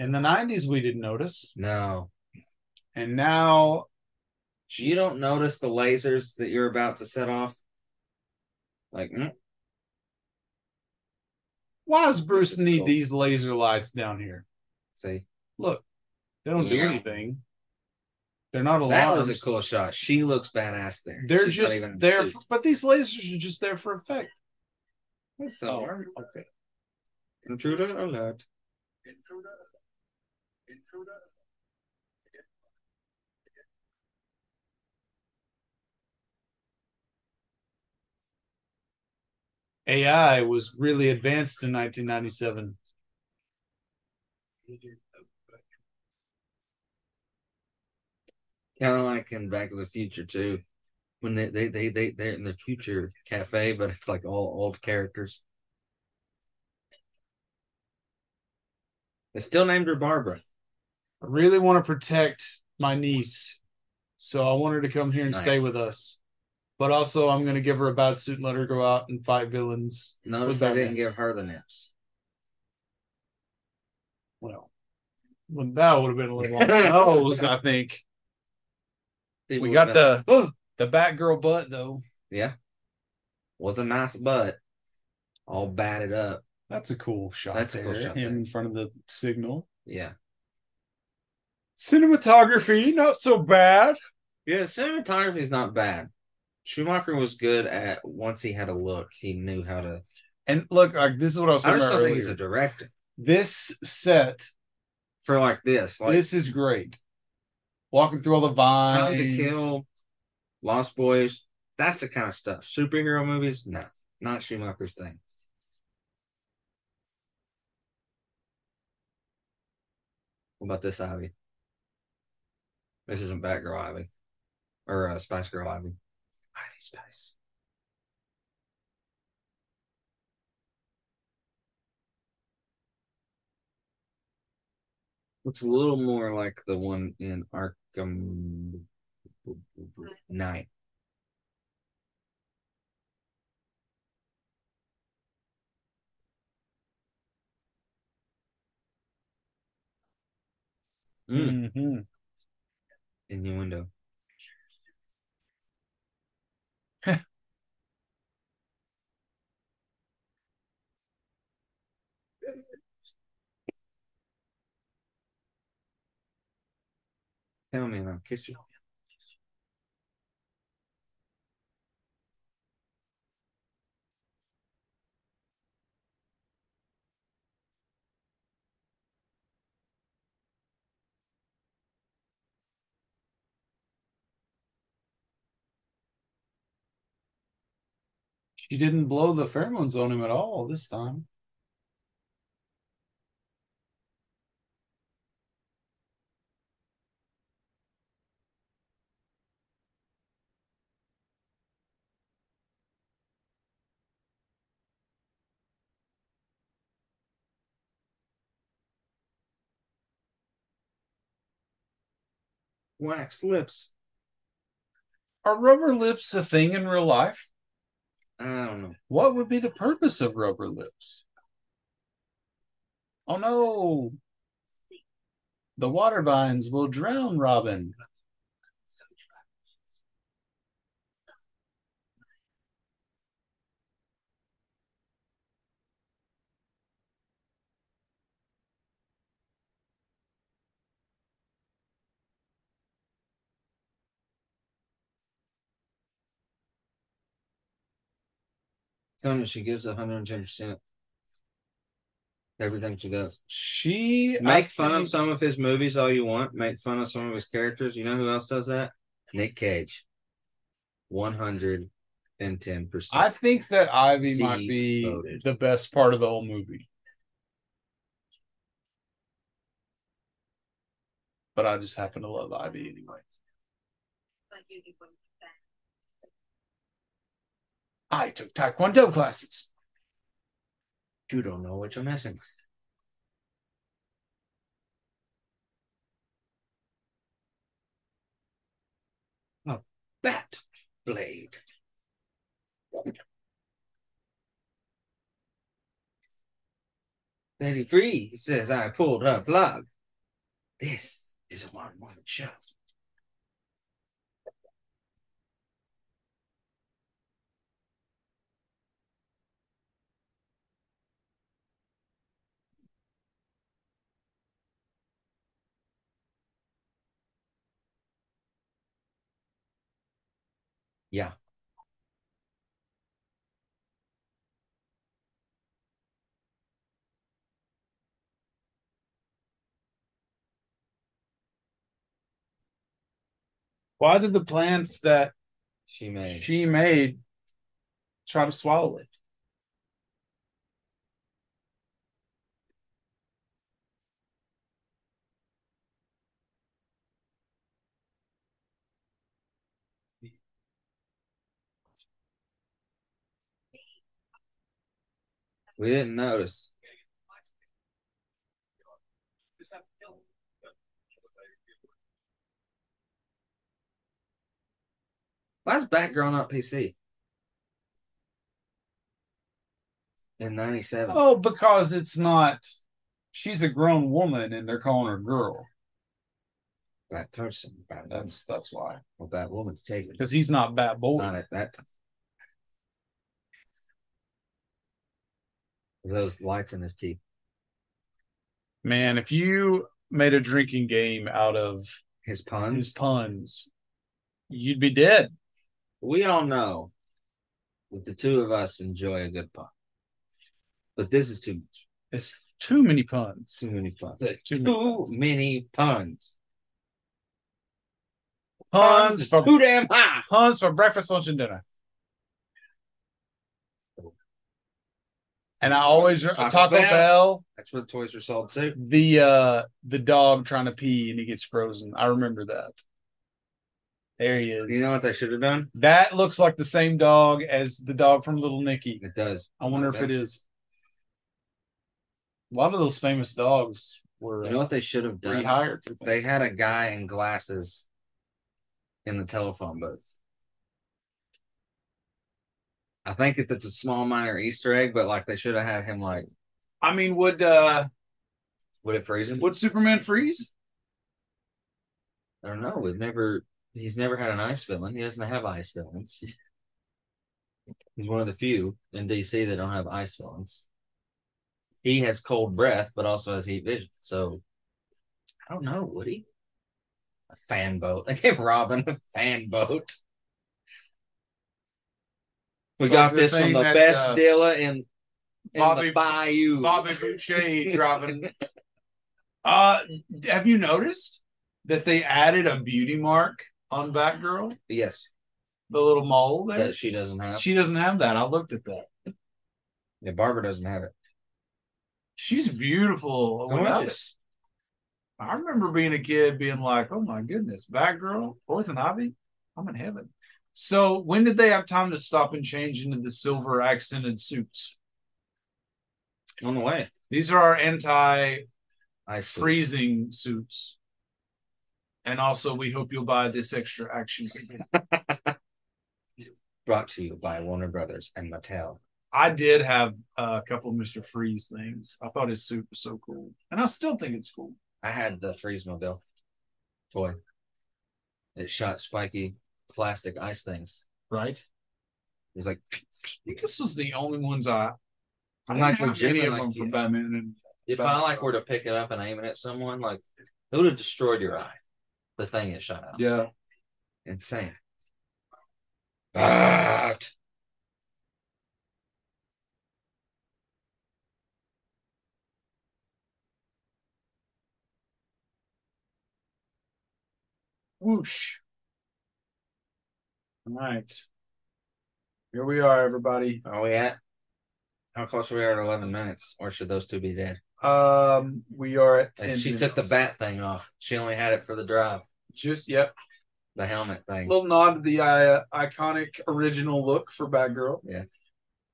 In the 90s, we didn't notice. No. And now You don't notice the lasers that you're about to set off? Like, mm, why does Bruce need cool. these laser lights down here? see, Look, they don't do anything. They're not alarms. that was a cool shot. She looks badass there. They're She's just even in a there, for- but these lasers are just there for effect. So, oh. okay. intruder alert. Intruder. Intruder. AI was really advanced in 1997. Kind of like in Back to the Future too, when they they they they they're in the future cafe, but it's like all old characters. They still named her Barbara. I really want to protect my niece, so I want her to come here and Nice. stay with us. But also, I'm going to give her a bad suit and let her go out and fight villains. Notice I didn't give her the nips. Well, well that would have been a little on the nose, I think. People We got the "Oh, the Batgirl butt though. yeah, was a nice butt, all batted up. That's a cool shot. That's a cool shot Him there. in front of the signal. Yeah, Cinematography, not so bad. yeah. Cinematography is not bad. Schumacher was good at once he had a look, he knew how to. And look, like this is what I was I saying just about don't think he's a director This set, for like this. Like this is great. Walking through all the vines. Time to Kill, Lost Boys. That's the kind of stuff. Superhero movies, no, not Schumacher's thing. What about this Ivy? This isn't Batgirl Ivy, or uh, Spice Girl Ivy. Ivy Spice. Looks a little more like the one in Arkham Knight. Mm. Mhm. Innuendo. Tell me I'll kiss you. She didn't blow the pheromones on him at all this time. Wax lips. Are rubber lips a thing in real life? I don't know. What would be the purpose of rubber lips? Oh no. The water vines will drown Robin. Tell me she gives 110%. Everything she does. She Make I fun of some of his movies all you want. Make fun of some of his characters. You know who else does that? Nick Cage. 110%. I think that Ivy might be the best part of the whole movie. But I just happen to love Ivy anyway. I took Taekwondo classes. You don't know what you're messing with. A bat blade. Free says I pulled her plug. This is a one woman show. Yeah. Why did the plants that She made. she made try to swallow it? We didn't notice. Why is Batgirl not PC? In 97. Oh, because it's not. She's a grown woman, and they're calling her girl. Bat person. That's that's why. well, that woman's taken. Because he's not Bat Boy. Not at that time. Those lights in his teeth. Man, if you made a drinking game out of His puns. his puns, you'd be dead. we all know that the two of us enjoy a good pun. But this is too much. It's too many puns. Too many puns. Too too, many many puns. Puns is for too damn high. puns for breakfast, lunch, and dinner. And I always Taco Taco, Bell. Bell. That's where the toys are sold too. the uh the dog trying to pee and he gets frozen. I remember that. There he is. You know what they should have done? that looks like the same dog as the dog from Little Nicky. It does. I wonder if it is. A lot of those famous dogs were You know what they should have done? rehired. They had a guy in glasses in the telephone booth. I think that it's a small minor Easter egg, but like they should have had him like I mean, would uh would it freeze him? would Superman freeze? I don't know. We've never he's never had an ice villain. He doesn't have ice villains. He's one of the few in DC that don't have ice villains. He has cold breath, but also has heat vision. So I don't know, would he? A fan boat. They gave Robin a fan boat. We So got this from the that, best uh, dealer in, in Bobby- the bayou. Bobby Boucher dropping. Uh, have you noticed that they added a beauty mark on Batgirl? yes, The little mole there. that she doesn't have. She doesn't have that. I looked at that. yeah, Barbara doesn't have it. She's beautiful. Gorgeous. I remember being a kid being like, "Oh my goodness, Batgirl, Poison Ivy, I'm in heaven." So when did they have time to stop and change into the silver accented suits? On the way. These are our anti freezing suits. And also, we hope you'll buy this extra action. figure. Brought to you by Warner Brothers and Mattel. I did have a couple of Mister Freeze things. I thought his suit was so cool, and I still think it's cool. I had the Freeze Mobile toy. It shot spiky plastic ice things. Right? It was like I think this was the only ones I. I I'm didn't like have any of like, them for you- Batman and if I like were to pick it up and aim it at someone, like it would have destroyed your eye. The thing it shot out. yeah. Insane. But Whoosh. All right. Here we are, everybody. are we at how close are we are at eleven minutes? Or should those two be dead? Um, we are at And 10 she took the bat thing off. She only had it for the drive, Just yep. the helmet thing. little nod to the uh, iconic original look for Batgirl. Yeah.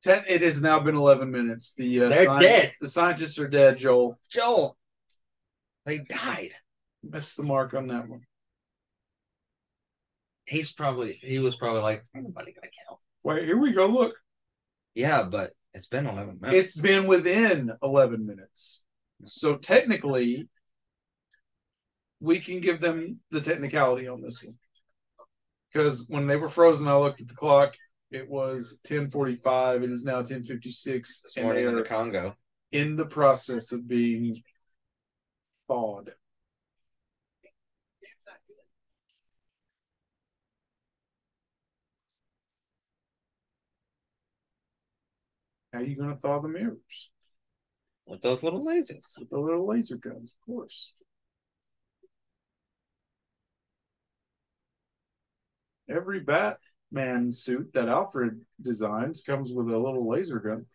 Ten, it has now been 11 minutes. The uh, They're dead. The scientists are dead, Joel. Joel, they died. Missed the mark on that one. He's probably he was probably like nobody gonna count. Wait, here we go. Look. Yeah, but it's been eleven minutes. It's been within 11 minutes. So technically, we can give them the technicality on this one. Because when they were frozen, I looked at the clock. It was 10:45. It is now 10:56, this morning in the Congo. in the process of being thawed. How are you going to thaw the mirrors? With those little lasers. With the little laser guns, of course. Every Batman suit that Alfred designs comes with a little laser gun.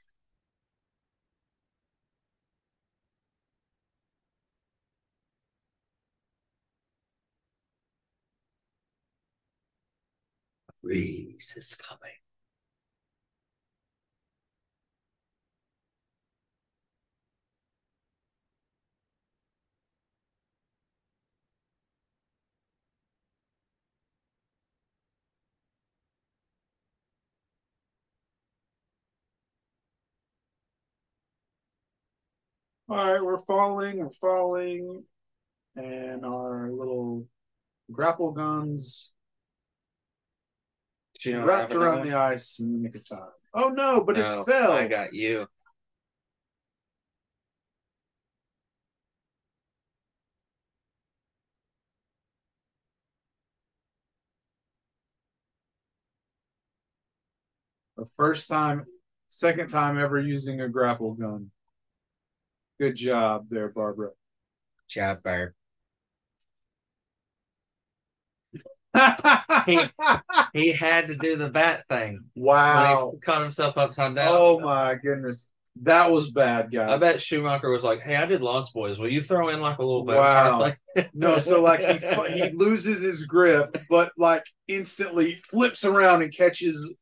Reese is coming. All right, we're falling, we're falling, and our little grapple guns Do you know what wrapped around the ice in the nick of time. Oh no, but No, it fell. I got you. The first time, second time ever using a grapple gun. Good job there, Barbara. Job bear. He had to do the bat thing. wow. When he caught himself upside down. Oh my goodness. That was bad, guys. I bet Schumacher was like, "Hey, I did Lost Boys. Will you throw in like a little bit?" Wow. No, so like he he loses his grip, but like instantly flips around and catches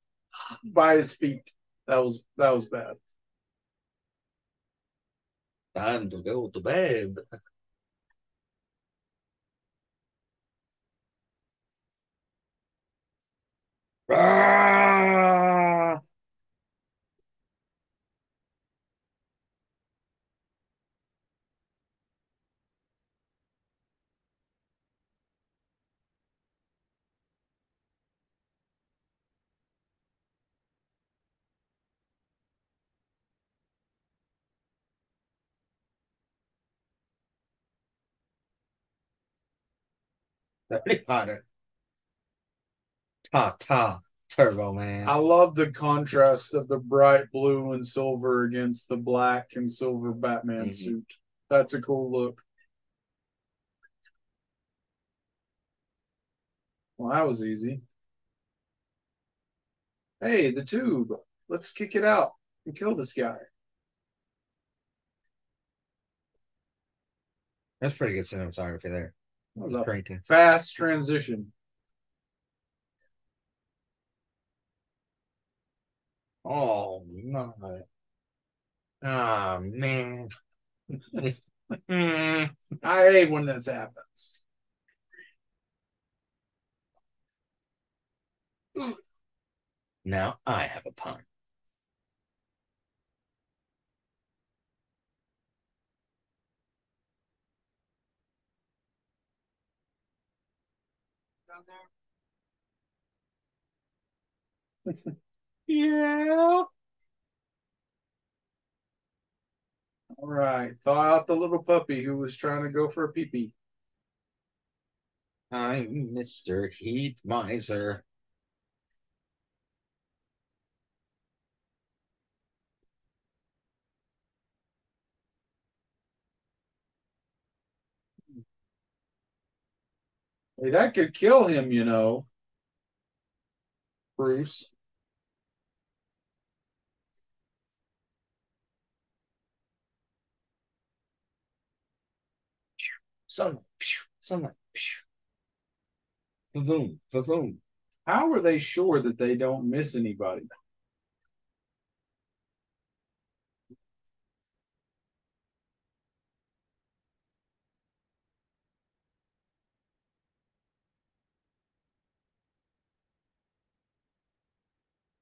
by his feet. That was that was bad. Time to go to bed. Ah! Dirty Fighter. Ta ta Turbo Man. I love the contrast of the bright blue and silver against the black and silver Batman Mhm. suit. That's a cool look. Well, that was easy. Hey, the tube. Let's kick it out and kill this guy. That's pretty good cinematography there. That was a Painting. fast transition. Oh no. Oh ah, man. I hate when this happens. Now I have a pun. Yeah. All right. Thaw out the little puppy who was trying to go for a pee pee. I'm Mr. Heat Miser. Hey, that could kill him, you know. Bruce. sunlight, phew, sunlight, phew. boom, boom. How are they sure that they don't miss anybody?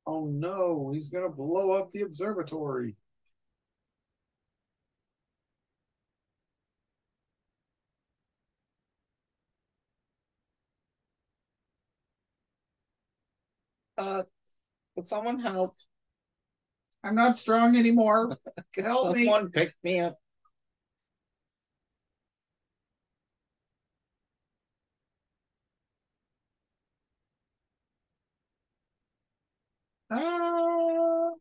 Oh no, he's going to blow up the observatory. Uh, could someone help? I'm not strong anymore. Could Help me. someone pick me up? Ah.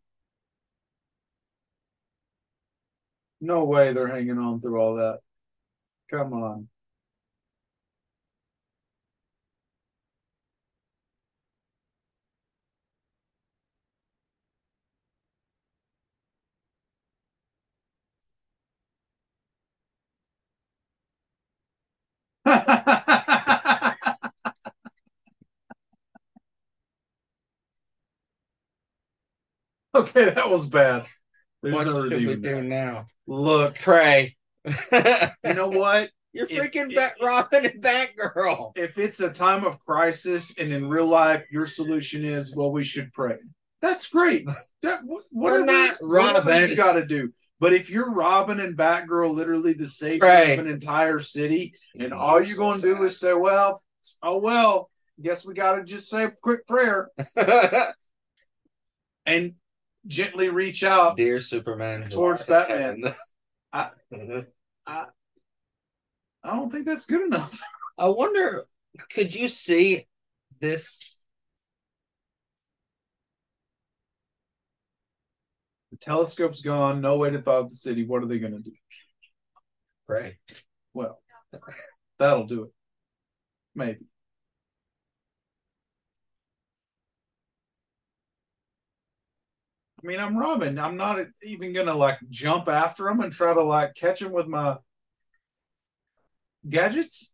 No way they're hanging on through all that. Come on. okay, that was bad. There's what no should we do now? Look, Pray. you know what? You're freaking if- Bat Robin and Batgirl. If it's a time of crisis and in real life your solution is, well, we should pray. That's great. That wh- whatever, not whatever Robin. you got to do. But if you're Robin and Batgirl, literally the savior Pray. of an entire city, and all you're going to do is say, well, oh well, guess we got to just say a quick prayer and gently reach out. Dear Superman, Towards art in Batman. heaven. I don't think that's good enough. I wonder, could you see this? Telescope's gone. No way to thaw out the city. What are they going to do? Pray. Well, that'll do it. Maybe. I mean, I'm Robin. I'm not even gonna like jump after him and try to like catch him with my gadgets.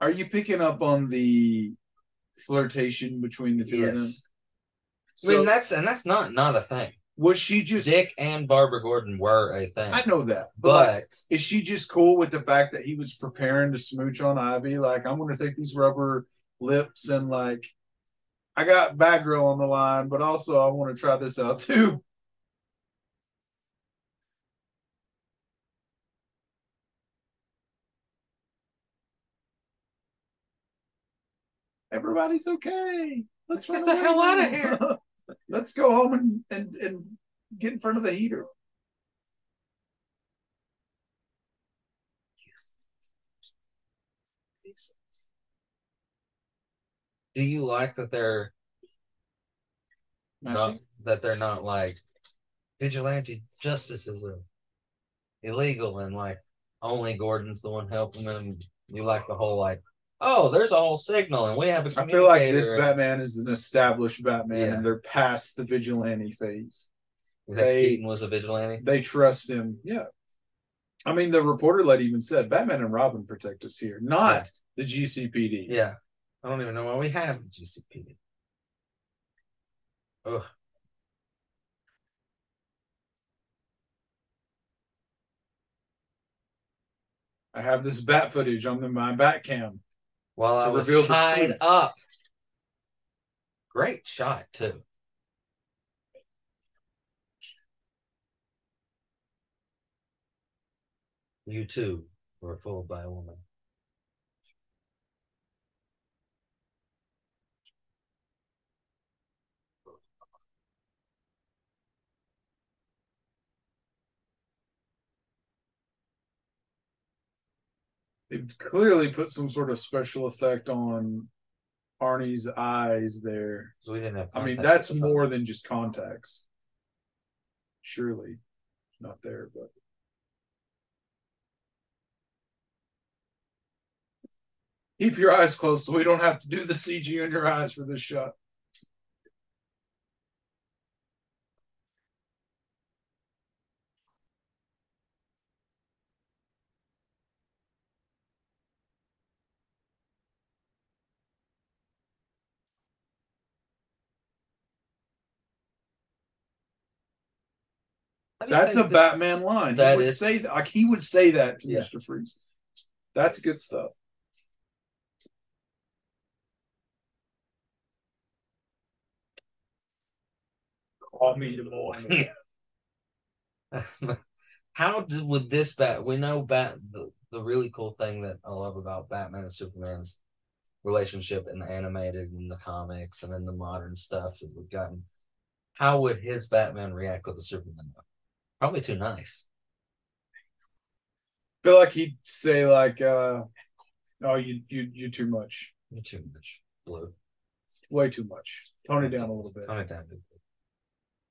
Are you picking up on the flirtation between the two of them? Yes. I So mean, that's and that's not not a thing. was she just? Dick and Barbara Gordon were a thing, I know that, but but is she just cool with the fact that he was preparing to smooch on Ivy? Like, I'm going to take these rubber lips and like, I got bad girl on the line, but also I want to try this out too. Everybody's okay. Let's Get the hell outta now. here. Let's go home and, and and get in front of the heater. do you like that they're not that they're not like vigilante justice is a illegal and like only Gordon's the one helping them. You like the whole like, oh, there's a whole signal and we have a I feel like this. Batman is an established Batman, Yeah. and they're past the vigilante phase. that they- Keaton was a vigilante. They trust him. Yeah. I mean, the reporter lady even said Batman and Robin protect us here, not the GCPD. Yeah. I don't even know why we have the GCPD. Ugh. I have this bat footage on the, my bat cam. While I was tied up. Great shot too. You too were fooled by a woman. They've clearly put some sort of special effect on Arnie's eyes there. So we didn't have. I mean, that's more than just contacts. Surely not there, but keep your eyes closed so we don't have to do the CG on your eyes for this shot. That's a that, Batman line. That would is, say that. Like, he would say that to yeah. Mister Freeze. That's good stuff. Call me the morning. How would this bat? We know bat the, the really cool thing that I love about Batman and Superman's relationship in the animated and the comics and in the modern stuff that we've gotten. How would his Batman react with a Superman? Probably too nice. feel like he'd say like, uh, "Oh, you you you too much, You're too much blue. way too much. Tone it down a little bit." Tone it down. a bit.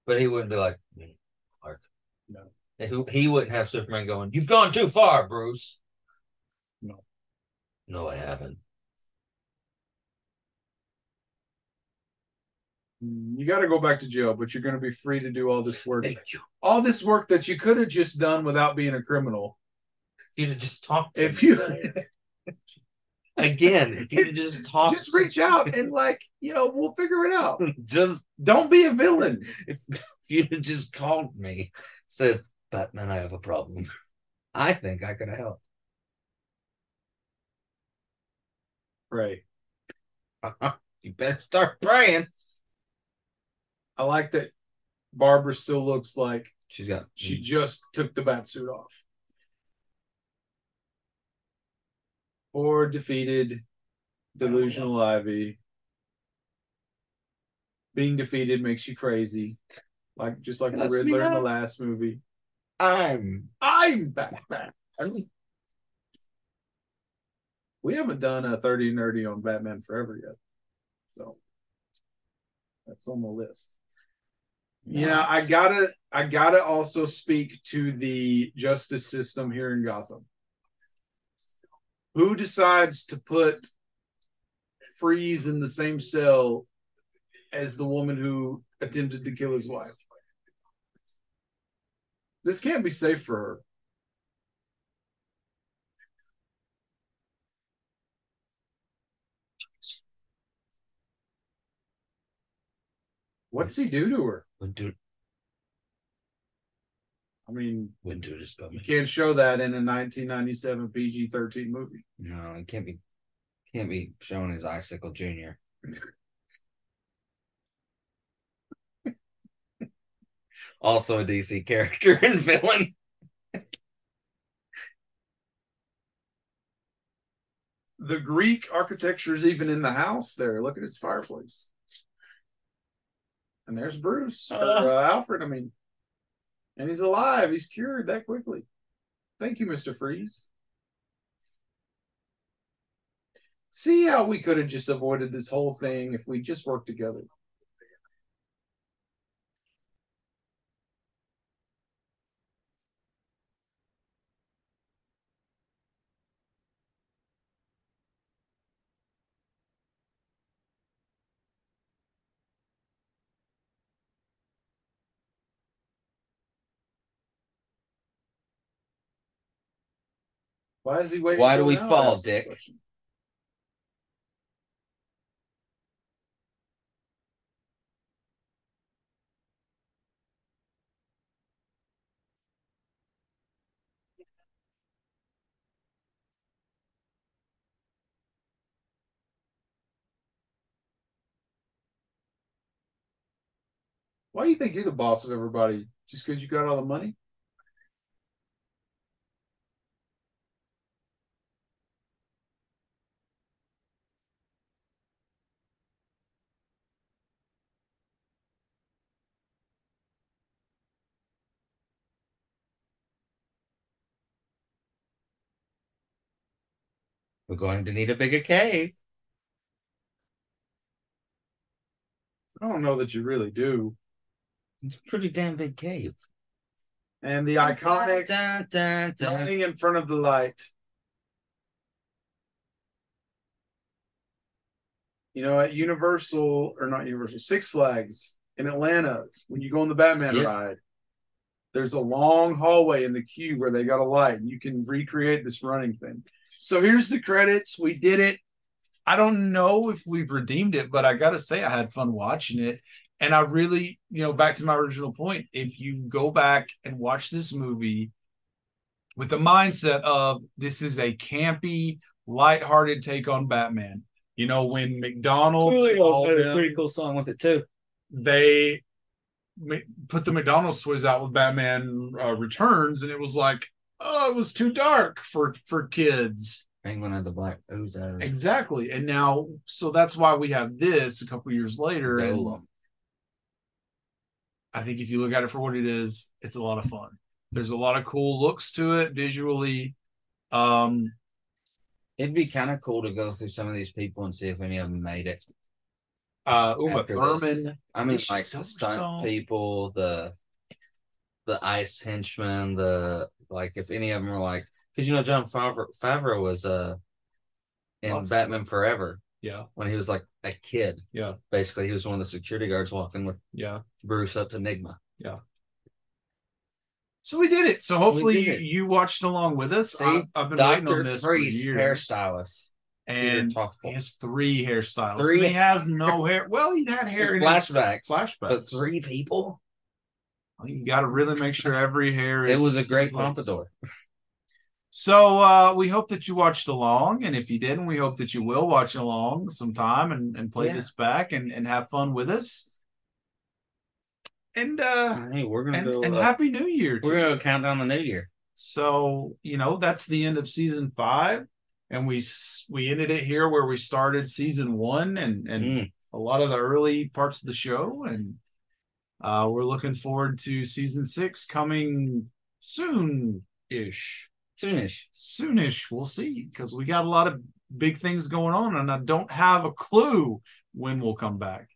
But he wouldn't be like "Mm, Clark. No. He, he wouldn't have Superman going, You've gone too far, Bruce. No. No, I haven't. You got to go back to jail, but you're going to be free to do all this work. Thank you. All this work that you could have just done without being a criminal. You'd have just talked to If you again, you'd have just talk. just reach out and like, you know, we'll figure it out. just Don't be a villain. if, if you'd have just called me, said, Batman, I have a problem. I think I could have helped. Pray. You better start praying. I like that Barbara still looks like She's got she mm. just took the bat suit off. Or defeated delusional Ivy. Being defeated makes you crazy. Like just like the Let's be Riddler in the last movie. I'm I'm Batman. We haven't done a 30 nerdy on Batman Forever yet. So that's on the list. Yeah, I gotta I gotta also speak to the justice system here in Gotham. Who decides to put Freeze in the same cell as the woman who attempted to kill his wife? This can't be safe for her. What's he do to her? I mean, when dude is you coming. can't show that in a 1997 PG 13 movie. No, it can't be can't be shown as Icicle Junior. also a DC character and villain. The Greek architecture is even in the house there. Look at its fireplace. And there's Bruce or uh, Alfred. I mean, and he's alive. He's cured that quickly. Thank you, Mr. Freeze. See how we could have just avoided this whole thing if we just worked together. Why is he waiting? Why do we fall, Dick? Why do you think you're the boss of everybody? Just because you got all the money? We're going to need a bigger cave. I don't know that you really do. It's a pretty damn big cave. And the iconic Dun, dun, dun. running in front of the light. You know, at Universal or not Universal, Six Flags in Atlanta, when you go on the Batman Yeah. ride, there's a long hallway in the queue where they got a light, and you can recreate this running thing. So here's the credits. We did it. I don't know if we've redeemed it, but I gotta say I had fun watching it. And I really, you know, back to my original point, if you go back and watch this movie with the mindset of this is a campy, lighthearted take on Batman. You know, when McDonald's called them, cool song with it too. they put the McDonald's toys out with Batman uh, Returns, and it was like, oh, it was too dark for for kids. Penguin had the black out. Exactly, and now so that's why we have this a couple years later. and I think if you look at it for what it is, it's a lot of fun. There's a lot of cool looks to it visually. Um, It'd be kind of cool to go through some of these people and see if any of them made it. uh, Uma After this. Thurman. I mean, like the stunt people, the the ice henchmen, the like. If any of them are like, because you know, Jon Favreau, Favreau was uh in Lots Batman Forever Yeah, when he was like a kid. Yeah. basically, he was one of the security guards walking with yeah. Bruce up to Enigma. Yeah. So we did it. So hopefully you, it. you watched along with us. See, I, I've been waiting on this Freeze, for years. hairstylist, and he has three hairstyles. Three- And he has no hair. Well, he had hair in his flashbacks, Flashbacks. but three people. You got to really make sure every hair is. It was a great pompadour. So uh, we hope that you watched along, and if you didn't, we hope that you will watch along sometime and, and play Yeah. this back and, and have fun with us. And uh, Hey, we're gonna and, go. and uh, happy New Year! to we're gonna go count down the new year. So you know that's the end of season five, and we we ended it here where we started season one, and and Mm. a lot of the early parts of the show, and uh, we're looking forward to season six coming soon ish, Soonish. soonish. We'll see because we got a lot of big things going on, and I don't have a clue when we'll come back,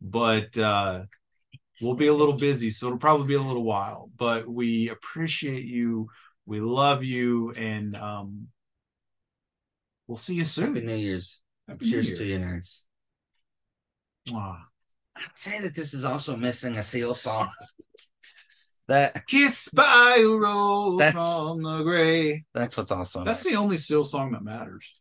but. uh we'll be a little busy, so it'll probably be a little while. But we appreciate you, we love you, and um, we'll see you Happy soon. New Year's. Happy New Cheers Year. to you, nerds. Mwah. I'd say that this is also missing a seal song. That kiss by a rose That's- from the gray. that's what's awesome. That's the only Seal song that matters.